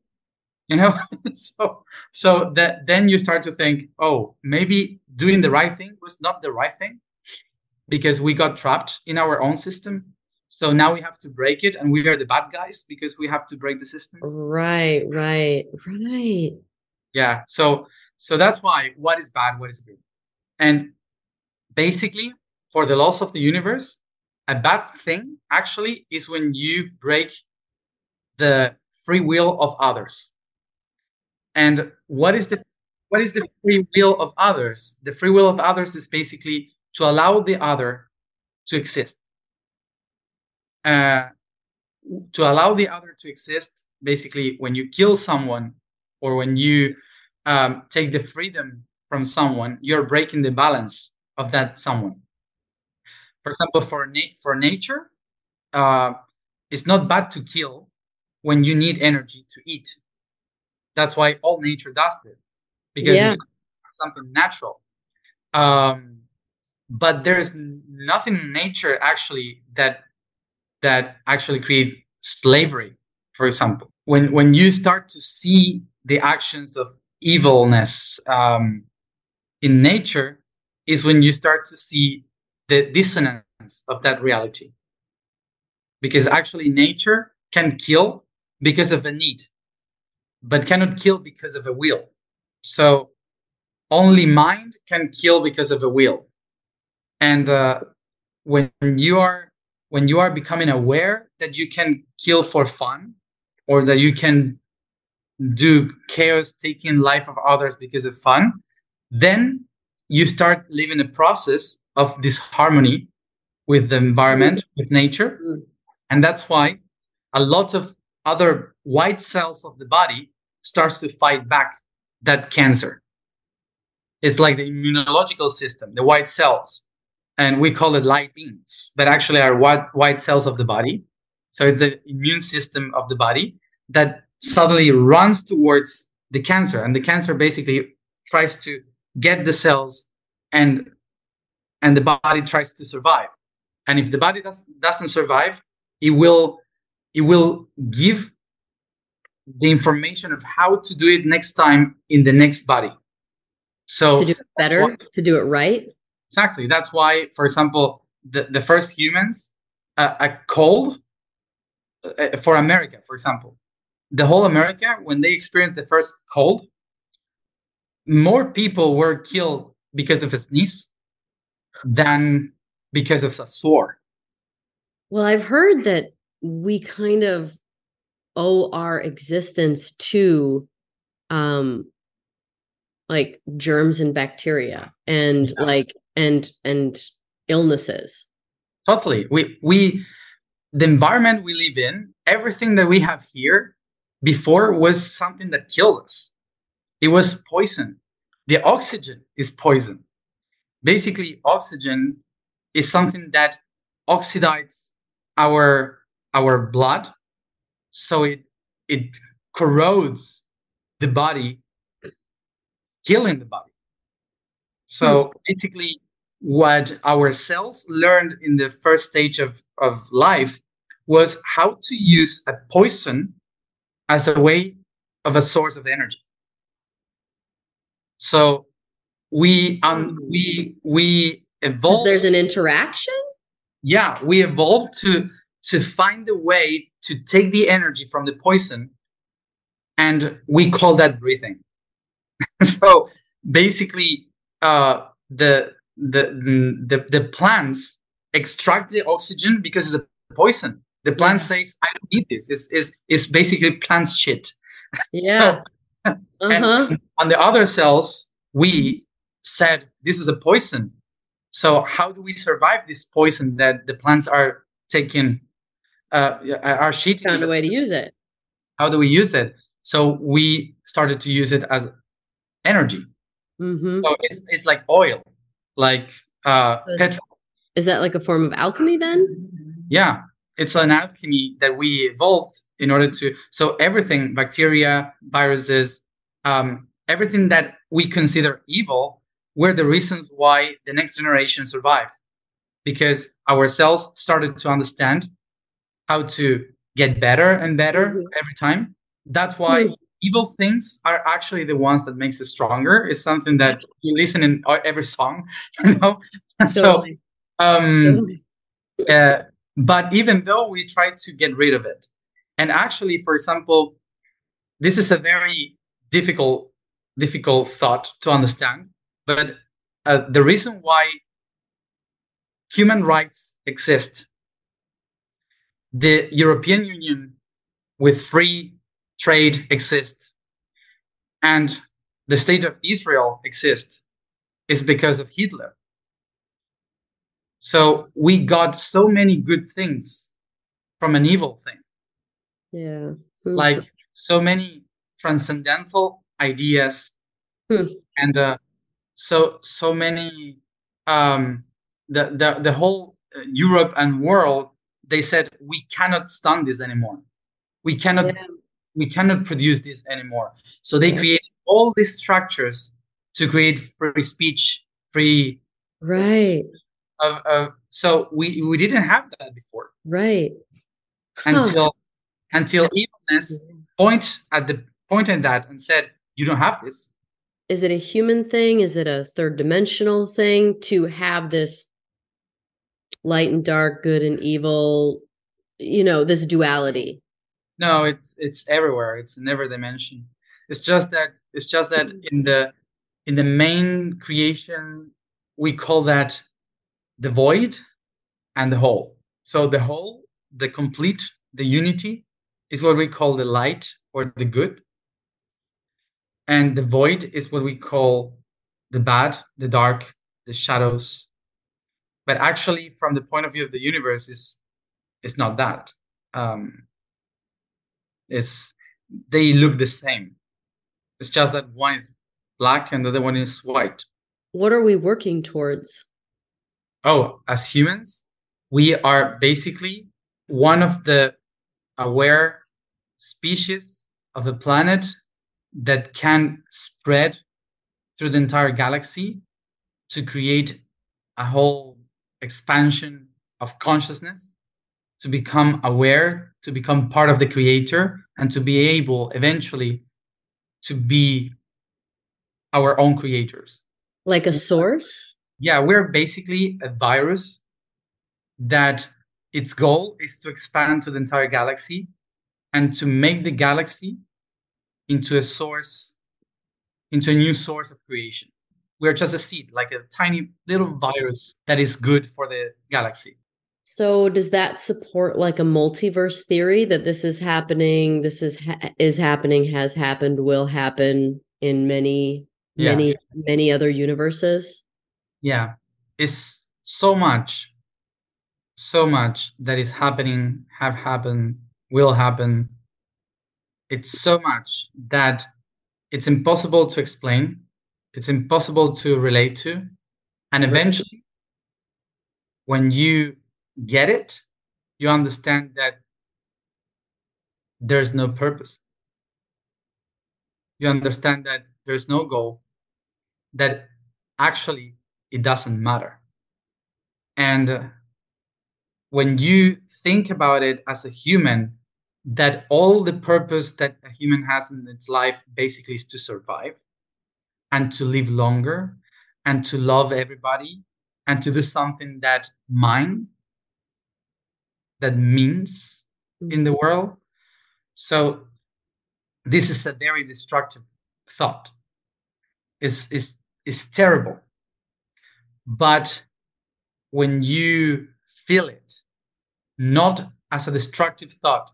You know, so so that then you start to think, oh, maybe doing the right thing was not the right thing because we got trapped in our own system. So now we have to break it, and we are the bad guys because we have to break the system. Right, right, right. Yeah. So so that's why what is bad, what is good. And basically, for the laws of the universe, a bad thing actually is when you break the free will of others. And what is the what is the free will of others? The free will of others is basically to allow the other to exist. Uh, to allow the other to exist, basically, when you kill someone or when you um, take the freedom from someone, you're breaking the balance of that someone. For example, for na- for nature, uh, it's not bad to kill when you need energy to eat. That's why all nature does it because yeah. it's something natural. Um, but there's nothing in nature actually that that actually create slavery. For example, when when you start to see the actions of evilness um, in nature is when you start to see the dissonance of that reality. Because actually, nature can kill because of a need, but cannot kill because of a will. So only mind can kill because of a will. And uh, when you are when you are becoming aware that you can kill for fun, or that you can do chaos taking life of others because of fun, then you start living a process of disharmony with the environment, mm-hmm. with nature. Mm-hmm. And that's why a lot of other white cells of the body starts to fight back that cancer. It's like the immunological system, the white cells, and we call it light beams, but actually are white, white cells of the body. So it's the immune system of the body that suddenly runs towards the cancer, and the cancer basically tries to get the cells and and the body tries to survive and if the body does, doesn't survive it will it will give the information of how to do it next time in the next body. So to do it better, to do it right. Exactly. That's why, for example, the, the first humans, uh, a cold uh, for America, for example, the whole America, when they experienced the first cold, more people were killed because of a sneeze than because of a sore. Well, I've heard that we kind of owe our existence to um like germs and bacteria and yeah. like and and illnesses. Totally. We we the environment we live in everything that we have here before was something that killed us. It was poison. The oxygen is poison. Basically oxygen is something that oxidizes our our blood. So it it corrodes the body killing the body. So hmm. basically what our cells learned in the first stage of, of life was how to use a poison as a way of a source of energy. So we um we we evolved there's an interaction? Yeah we evolved to to find a way to take the energy from the poison and we call that breathing. So basically uh, the, the the the plants extract the oxygen because it's a poison the plant says i don't need this it's, it's, it's basically plant shit yeah so, uh-huh. on the other cells we said this is a poison so how do we survive this poison that the plants are taking uh, our sheet found a way to use it. How do we use it? So we started to use it as energy. Mm-hmm. So it's it's like oil, like uh, is, petrol. Is that like a form of alchemy then? Yeah, it's an alchemy that we evolved in order to. So everything, bacteria, viruses, um, everything that we consider evil, were the reasons why the next generation survived, because our cells started to understand how to get better and better mm-hmm. every time. That's why mm-hmm. Evil things are actually the ones that makes us stronger. It's something that you listen in every song, you know. so, um, uh, but even though we try to get rid of it, and actually, for example, this is a very difficult difficult thought to understand. But uh, the reason why human rights exist the European Union with free trade exists and the state of Israel exists is because of Hitler. So we got so many good things from an evil thing. Yeah. Like so many transcendental ideas hmm. and uh, so so many um the the, the whole uh, Europe and world they said we cannot stand this anymore we cannot yeah. We cannot produce this anymore. So they yeah. created all these structures to create free speech free right. of, of so we we didn't have that before. Right. Until huh. until evilness point at the point in that and said you don't have this. Is it a human thing? Is it a third dimensional thing to have this light and dark, good and evil, you know, this duality? No, it's it's everywhere. It's in every dimension. It's just that it's just that mm. in the in the main creation we call that the void and the whole. So the whole, the complete, the unity is what we call the light or the good. And the void is what we call the bad, the dark, the shadows, but actually from the point of view of the universe is it's not that um it's they look the same. It's just that one is black and the other one is white. What are we working towards? Oh as humans we are basically one of the aware species of the planet that can spread through the entire galaxy to create a whole expansion of consciousness to become aware, to become part of the creator, and to be able eventually to be our own creators. Like a source? Yeah, we're basically a virus that its goal is to expand to the entire galaxy and to make the galaxy into a source, into a new source of creation. We're just a seed, like a tiny little virus that is good for the galaxy. So does that support like a multiverse theory that this is happening, this is ha- is happening, has happened, will happen in many yeah. many many other universes? Yeah. It's so much so much that is happening, have happened, will happen. It's so much that it's impossible to explain. It's impossible to relate to. And eventually, when you get it, you understand that there's no purpose. You understand that there's no goal, that actually it doesn't matter. And uh, when you think about it as a human, that all the purpose that a human has in its life basically is to survive and to live longer and to love everybody and to do something that mine that means in the mm-hmm. world. So this is a very destructive thought. Is is is terrible. But when you feel it, not as a destructive thought,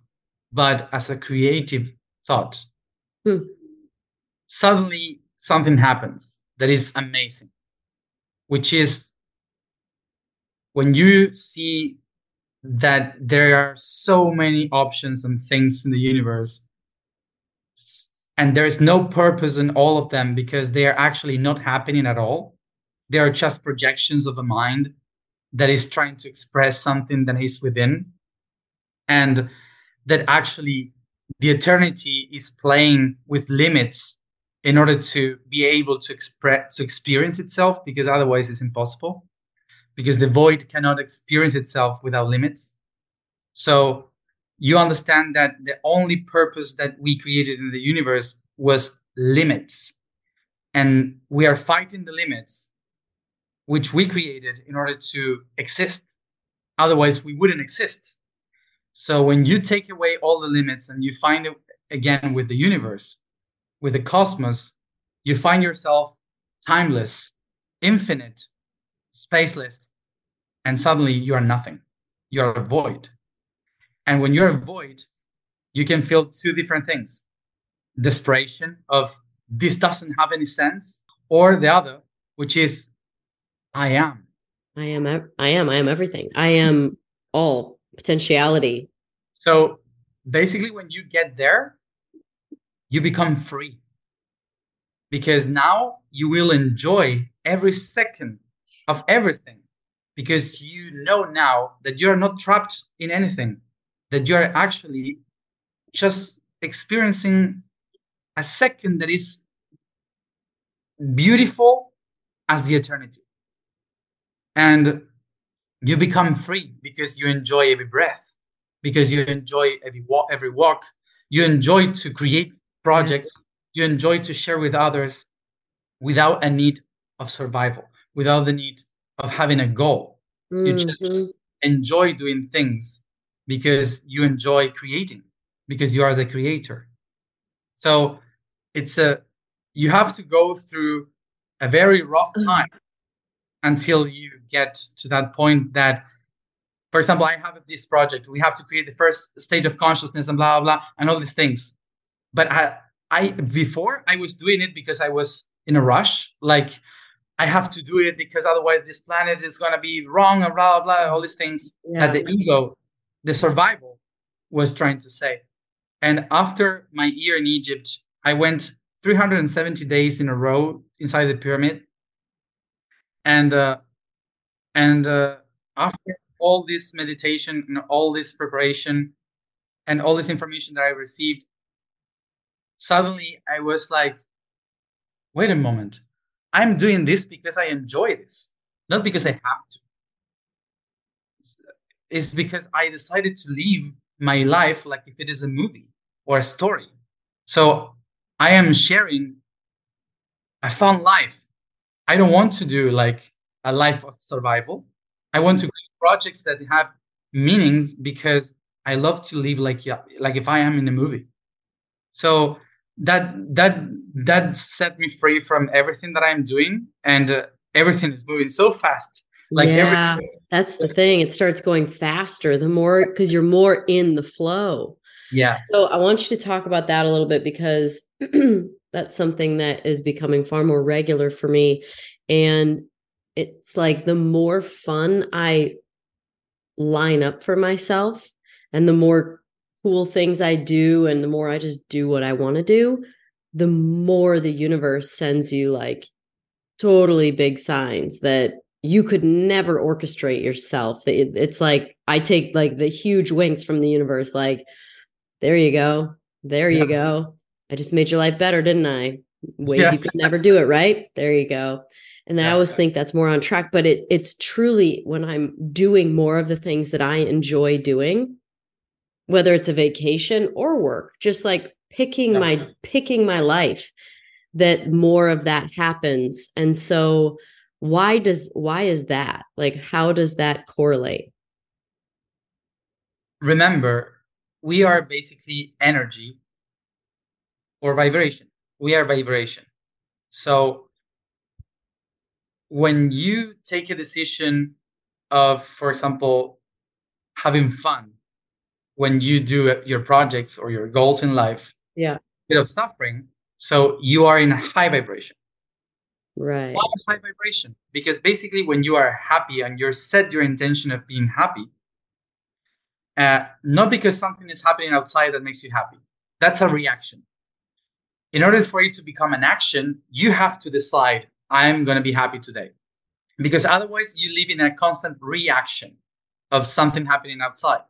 but as a creative thought, hmm. suddenly something happens that is amazing, which is when you see that there are so many options and things in the universe. And there is no purpose in all of them because they are actually not happening at all. They are just projections of a mind that is trying to express something that is within and that actually the eternity is playing with limits in order to be able to express to experience itself because otherwise it's impossible because the void cannot experience itself without limits. So you understand that the only purpose that we created in the universe was limits. And we are fighting the limits which we created in order to exist. Otherwise, we wouldn't exist. So when you take away all the limits and you find it again with the universe, with the cosmos, you find yourself timeless, infinite, spaceless, and suddenly you are nothing. You're a void. And when you're a void, you can feel two different things desperation of this doesn't have any sense, or the other, which is I am. I am. I am. I am everything. I am all potentiality. So basically, when you get there, you become free because now you will enjoy every second of everything because you know now that you're not trapped in anything, that you're actually just experiencing a second that is beautiful as the eternity. And you become free because you enjoy every breath, because you enjoy every walk, every walk. You enjoy to create projects. You enjoy to share with others without a need of survival without the need of having a goal. Mm-hmm. You just enjoy doing things because you enjoy creating, because you are the creator. So it's a you have to go through a very rough mm-hmm. time until you get to that point that for example i have this project we have to create the first state of consciousness and blah blah blah and all these things but i i before i was doing it because i was in a rush like I have to do it because otherwise this planet is going to be wrong and blah, blah, blah, all these things yeah. that the ego, the survival was trying to say. And after my year in Egypt, I went 370 days in a row inside the pyramid. And, uh, and uh, after all this meditation and all this preparation and all this information that I received, suddenly I was like, wait a moment I'm doing this because I enjoy this, not because I have to. It's because I decided to live my life like if it is a movie or a story. So I am sharing a fun life. I don't want to do like a life of survival. I want to create projects that have meanings because I love to live like like if I am in a movie. So that that that set me free from everything that I'm doing, and uh, everything is moving so fast. Like yeah, that's the thing. It starts going faster the more because you're more in the flow. Yeah. So I want you to talk about that a little bit because that's something that is becoming far more regular for me, and it's like the more fun I line up for myself, and the more cool things I do, and the more I just do what I want to do, the more the universe sends you like totally big signs that you could never orchestrate yourself. it's like I take like the huge winks from the universe, like, there you go. There yeah. you go. I just made your life better, didn't I? Ways yeah. you could never do it, right? There you go. And yeah. I always think that's more on track, but it it's truly when I'm doing more of the things that I enjoy doing, whether it's a vacation or work, just like picking my picking my life that more of that happens. And so why does why is that? Like how does that correlate? Remember, we are basically energy or vibration. We are vibration. So when you take a decision of, for example, having fun when you do your projects or your goals in life, yeah, bit of suffering. So you are in a high vibration. Right. Why high vibration? Because basically, when you are happy and you're set your intention of being happy, uh, not because something is happening outside that makes you happy. That's a reaction. In order for it to become an action, you have to decide, I'm going to be happy today. Because otherwise, you live in a constant reaction of something happening outside.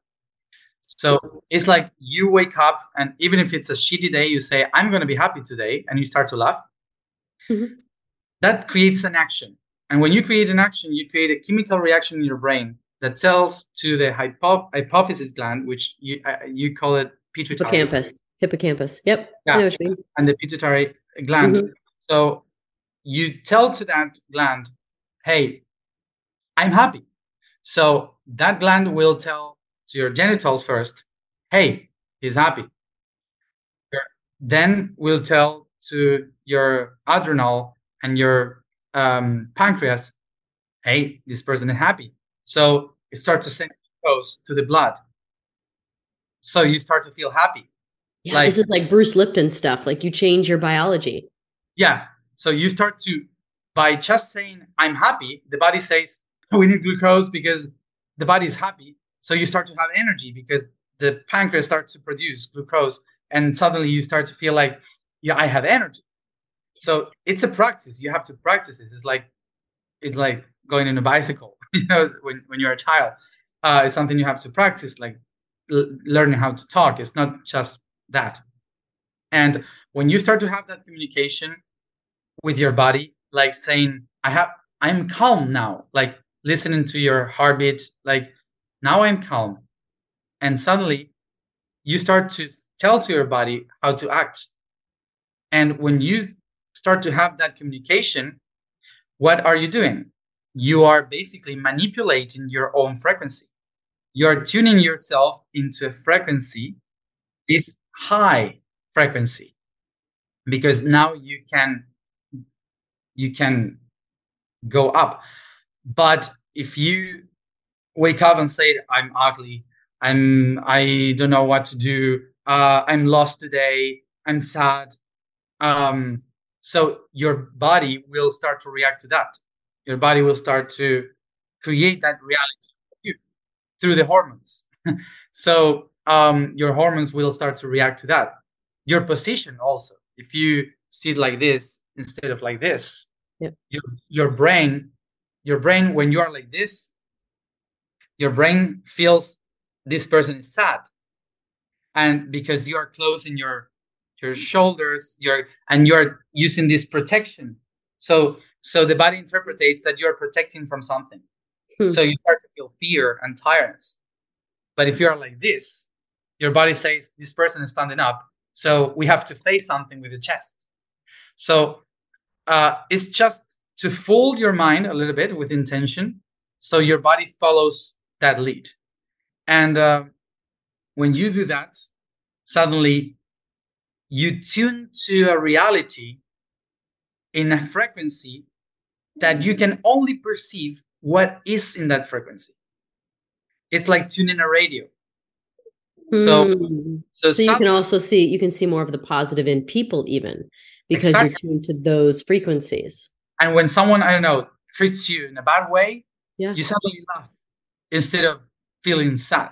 So it's like you wake up, and even if it's a shitty day, you say, I'm going to be happy today, and you start to laugh. Mm-hmm. That creates an action. And when you create an action, you create a chemical reaction in your brain that tells to the hypo- hypophysis gland, which you, uh, you call it pituitary. Hippocampus. Hippocampus. Yep. Yeah. And the pituitary gland. Mm-hmm. So you tell to that gland, hey, I'm happy. So that gland will tell to your genitals first, hey, he's happy. Then we'll tell to your adrenal and your um, pancreas, hey, this person is happy. So it starts to send glucose to the blood. So you start to feel happy. Yeah, like, this is like Bruce Lipton stuff. Like you change your biology. Yeah. So you start to, by just saying, I'm happy, the body says, we need glucose because the body is happy. So you start to have energy because the pancreas starts to produce glucose, and suddenly you start to feel like, yeah, I have energy. So it's a practice. You have to practice this. It's like it's like going in a bicycle. You know, when when you're a child, uh, it's something you have to practice. Like l- learning how to talk. It's not just that. And when you start to have that communication with your body, like saying, "I have, I'm calm now," like listening to your heartbeat, like now I'm calm. And suddenly you start to tell to your body how to act. And when you start to have that communication, what are you doing? You are basically manipulating your own frequency. You're tuning yourself into a frequency, this high frequency, because now you can you can go up. But if you wake up and say, I'm ugly, I'm I don't know what to do, uh, I'm lost today, I'm sad. Um, so your body will start to react to that. Your body will start to create that reality for you through the hormones. so um, your hormones will start to react to that. Your position also, if you sit like this instead of like this, yeah. your your brain, your brain when you are like this, your brain feels this person is sad. And because you are closing your your shoulders you're and you're using this protection. So so the body interprets that you're protecting from something. Hmm. so you start to feel fear and tiredness. But if you're like this, your body says this person is standing up, so we have to face something with the chest. So uh, it's just to fold your mind a little bit with intention, so your body follows that lead. And uh, when you do that, suddenly you tune to a reality in a frequency that you can only perceive what is in that frequency. It's like tuning a radio. So, Hmm. so, you can also see you can see more of the positive in people even because Exactly. you're tuned to those frequencies. and when someone I don't know treats you in a bad way, Yeah. you suddenly laugh instead of feeling sad.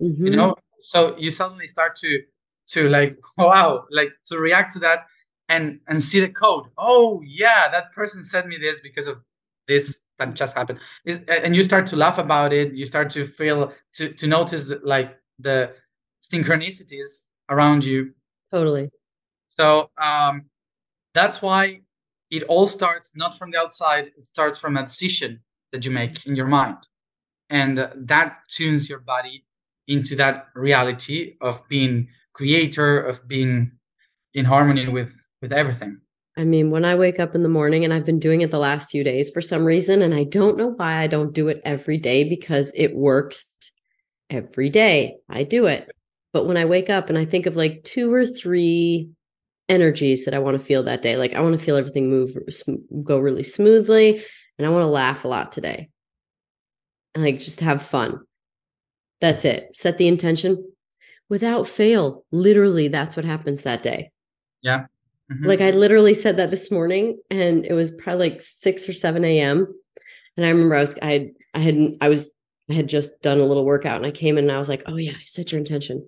You Mhm. know, so you suddenly start to to like wow, like to react to that and and see the code. Oh yeah, that person said me this because of this that just happened. Is and you start to laugh about it. You start to feel to to notice like the synchronicities around you. Totally. So um, that's why it all starts not from the outside. It starts from a decision that you make in your mind, and that tunes your body into that reality of being creator, of being in harmony with with everything. I mean, when I wake up in the morning, and I've been doing it the last few days for some reason, and I don't know why I don't do it every day because it works every day. I do it. But when I wake up and I think of like two or three energies that I want to feel that day, like I want to feel everything move, go really smoothly, and I want to laugh a lot today. And like just have fun. That's it. Set the intention without fail. Literally, that's what happens that day. Mhm. Like I literally said that this morning, and it was probably like six or seven a.m. And I remember I was I had I had I was I had just done a little workout, and I came in and I was like, oh yeah, I set your intention.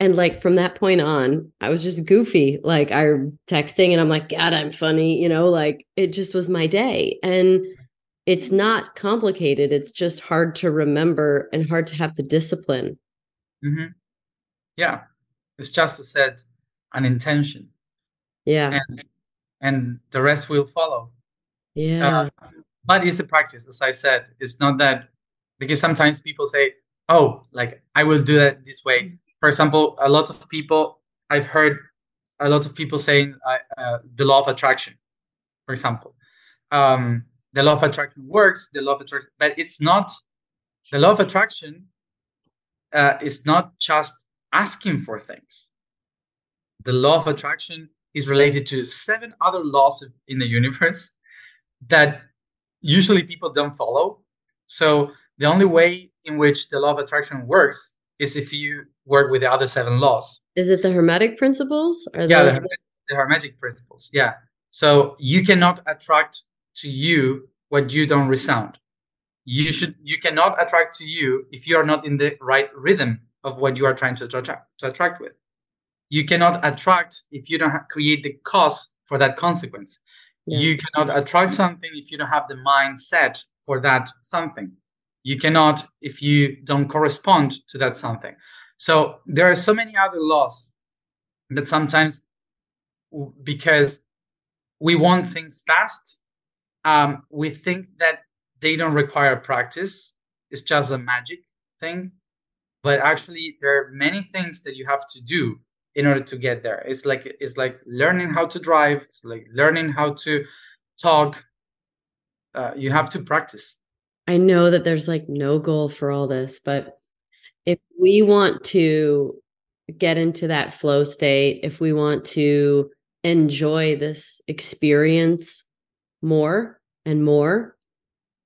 And like from that point on, I was just goofy. Like I'm texting, and I'm like, God, I'm funny. You know, like it just was my day, and it's not complicated. It's just hard to remember and hard to have the discipline. Mhm. yeah, it's just to set an intention, Yeah, and and the rest will follow. yeah, Uh, but it's a practice, as I said. It's not that because sometimes people say, "Oh, like I will do that this way." For example, a lot of people I've heard a lot of people saying uh, uh, the law of attraction. For example, um, the law of attraction works. The law of attraction, but it's not. The law of attraction uh, is not just asking for things. The law of attraction is related to seven other laws in the universe that usually people don't follow. So the only way in which the law of attraction works is if you work with the other seven laws. Is it the Hermetic principles? Yeah, the, those Herme- the hermetic principles. Yeah. So you cannot attract to you what you don't resound. You should. You cannot attract to you if you are not in the right rhythm of what you are trying to attract to attract with. You cannot attract if you don't create the cause for that consequence. Yeah. You cannot attract something if you don't have the mindset for that something. You cannot if you don't correspond to that something. So there are so many other laws that sometimes, because we want things fast, um, we think that they don't require practice. It's just a magic thing. But actually, there are many things that you have to do in order to get there. It's like it's like learning how to drive. It's like learning how to talk. Uh, you have to practice. I know that there's like no goal for all this, but if we want to get into that flow state, if we want to enjoy this experience more and more,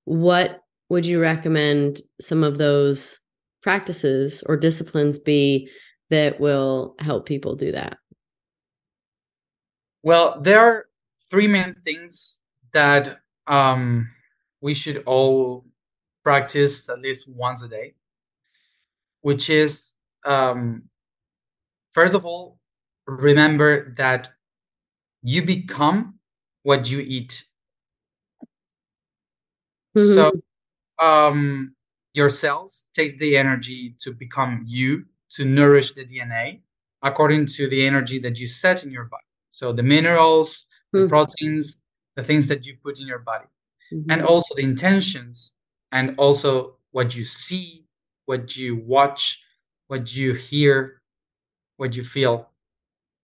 what would you recommend some of those practices or disciplines be that will help people do that? Well, there are three main things that um, we should all practice at least once a day, which is um, first of all, remember that you become what you eat. So um, your cells take the energy to become you, to nourish the DNA according to the energy that you set in your body. So the minerals, the Hmm. proteins, the things that you put in your body, Mhm. and also the intentions, and also what you see, what you watch, what you hear, what you feel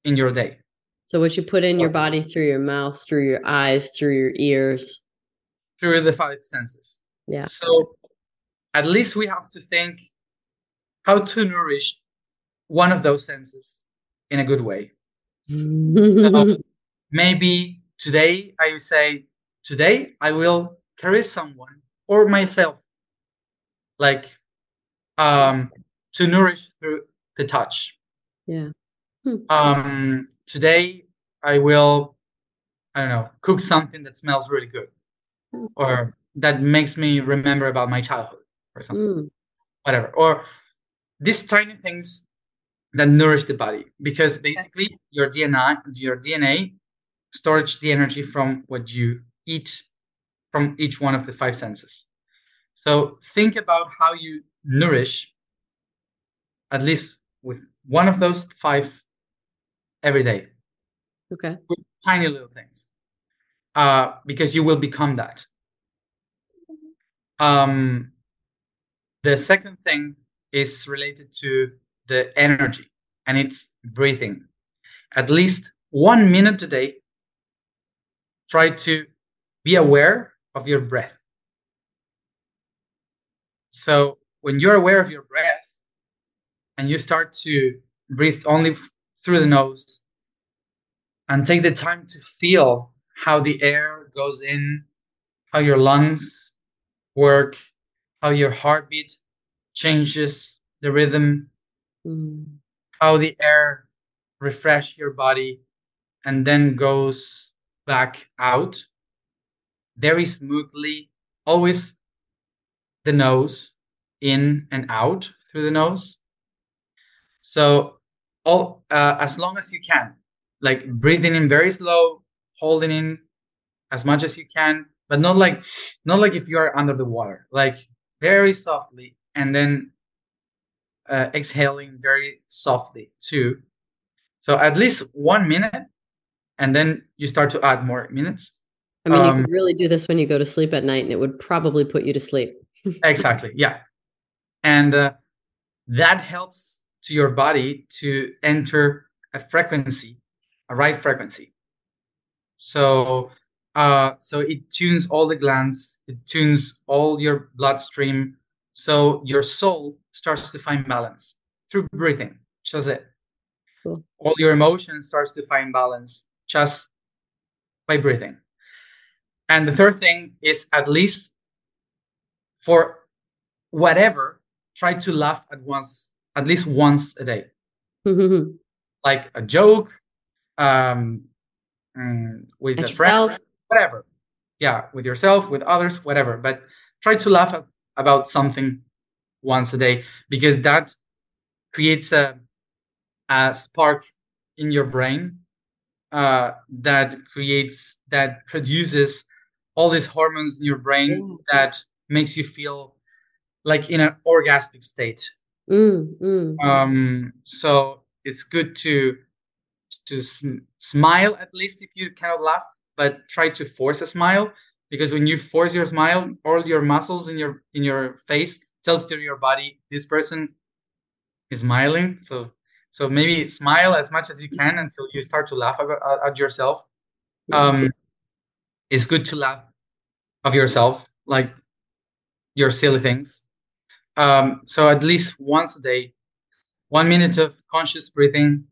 in your day. So what you put in your body through your mouth, through your eyes, through your ears, through the five senses. Yeah. So at least we have to think how to nourish one of those senses in a good way. so maybe today I will say, today I will carry someone or myself, like um, to nourish through the touch. Yeah. Um, today I will, I don't know, cook something that smells really good, or that makes me remember about my childhood, or something, mm. whatever. Or these tiny things that nourish the body, because basically your DNA, your DNA, stores the energy from what you eat from each one of the five senses. So think about how you nourish at least with one of those five every day. Okay. With tiny little things. Uh, because you will become that. Um, the second thing is related to the energy and it's breathing. At least one minute a day, try to be aware of your breath. So when you're aware of your breath and you start to breathe only through the nose and take the time to feel how the air goes in, how your lungs work, how your heartbeat changes the rhythm, mm. how the air refresh your body and then goes back out very smoothly, always the nose in and out through the nose. So all uh, as long as you can, like breathing in very slow, holding in as much as you can, but not like not like if you are under the water, like very softly, and then uh, exhaling very softly too. So at least one minute, and then you start to add more minutes. I mean, um, you could really do this when you go to sleep at night, and it would probably put you to sleep. exactly. Yeah, and uh, that helps to your body to enter a frequency, a right frequency. So, uh, so it tunes all the glands, it tunes all your bloodstream. So your soul starts to find balance through breathing. Just it. Cool. All your emotions starts to find balance just by breathing. And the third thing is at least for whatever, try to laugh at once at least once a day, like a joke, um, mm, with at a yourself. friend, whatever. Yeah, with yourself, with others, whatever. But try to laugh about something once a day because that creates a, a spark in your brain uh, that creates that produces all these hormones in your brain that makes you feel like in an orgasmic state Mm, mm. Um, so it's good to to sm- smile at least if you cannot laugh, but try to force a smile because when you force your smile, all your muscles in your in your face tells to your body this person is smiling. So so maybe smile as much as you can until you start to laugh about, at yourself. Um, it's good to laugh of yourself, like your silly things. Um, so at least once a day, one minute of conscious breathing,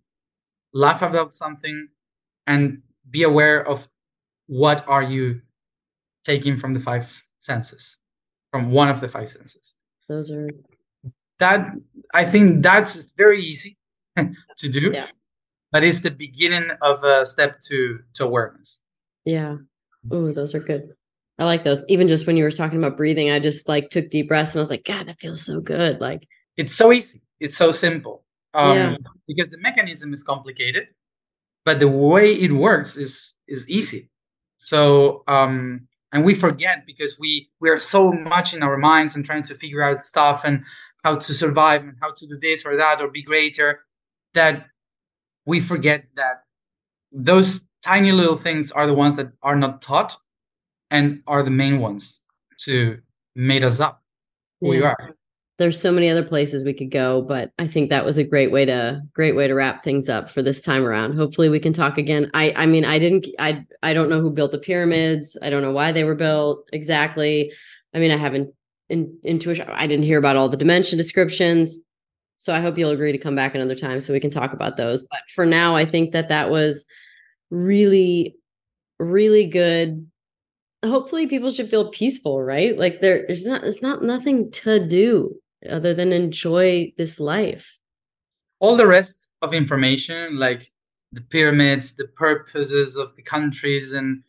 laugh about something, and be aware of what are you taking from the five senses, from one of the five senses. Those are that I think that's very easy to do. Yeah. But it's the beginning of a step to to awareness. Yeah. Oh, those are good. I like those. Even just when you were talking about breathing, I just like took deep breaths and I was like, God, that feels so good. Like it's so easy. It's so simple. Um, yeah. because the mechanism is complicated, but the way it works is is easy. So um and we forget because we we are so much in our minds and trying to figure out stuff and how to survive and how to do this or that or be greater that we forget that those tiny little things are the ones that are not taught and are the main ones to made us up who yeah. we are. There's so many other places we could go, but I think that was a great way to great way to wrap things up for this time around. Hopefully we can talk again. I I mean I didn't I I don't know who built the pyramids. I don't know why they were built exactly. I mean I haven't in, intuition I didn't hear about all the dimension descriptions. So I hope you'll agree to come back another time so we can talk about those. But for now I think that that was really really good hopefully people should feel peaceful right like there is not it's not nothing to do other than enjoy this life all the rest of information like the pyramids the purposes of the countries and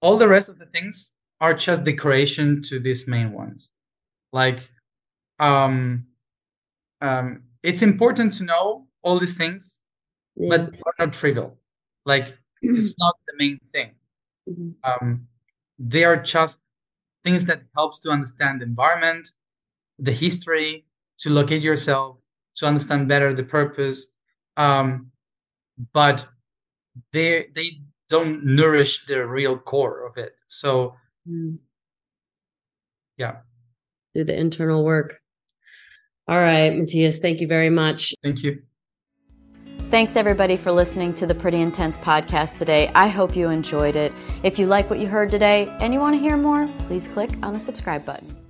all the rest of the things are just decoration to these main ones like um um it's important to know all these things yeah. but are not trivial like it's not the main thing mm-hmm. um they are just things that helps to understand the environment the history to locate yourself to understand better the purpose um, but they they don't nourish the real core of it so mm. yeah do the internal work all right Matías thank you very much thank you Thanks everybody for listening to the Pretty Intense podcast today. I hope you enjoyed it. If you like what you heard today and you want to hear more, please click on the subscribe button.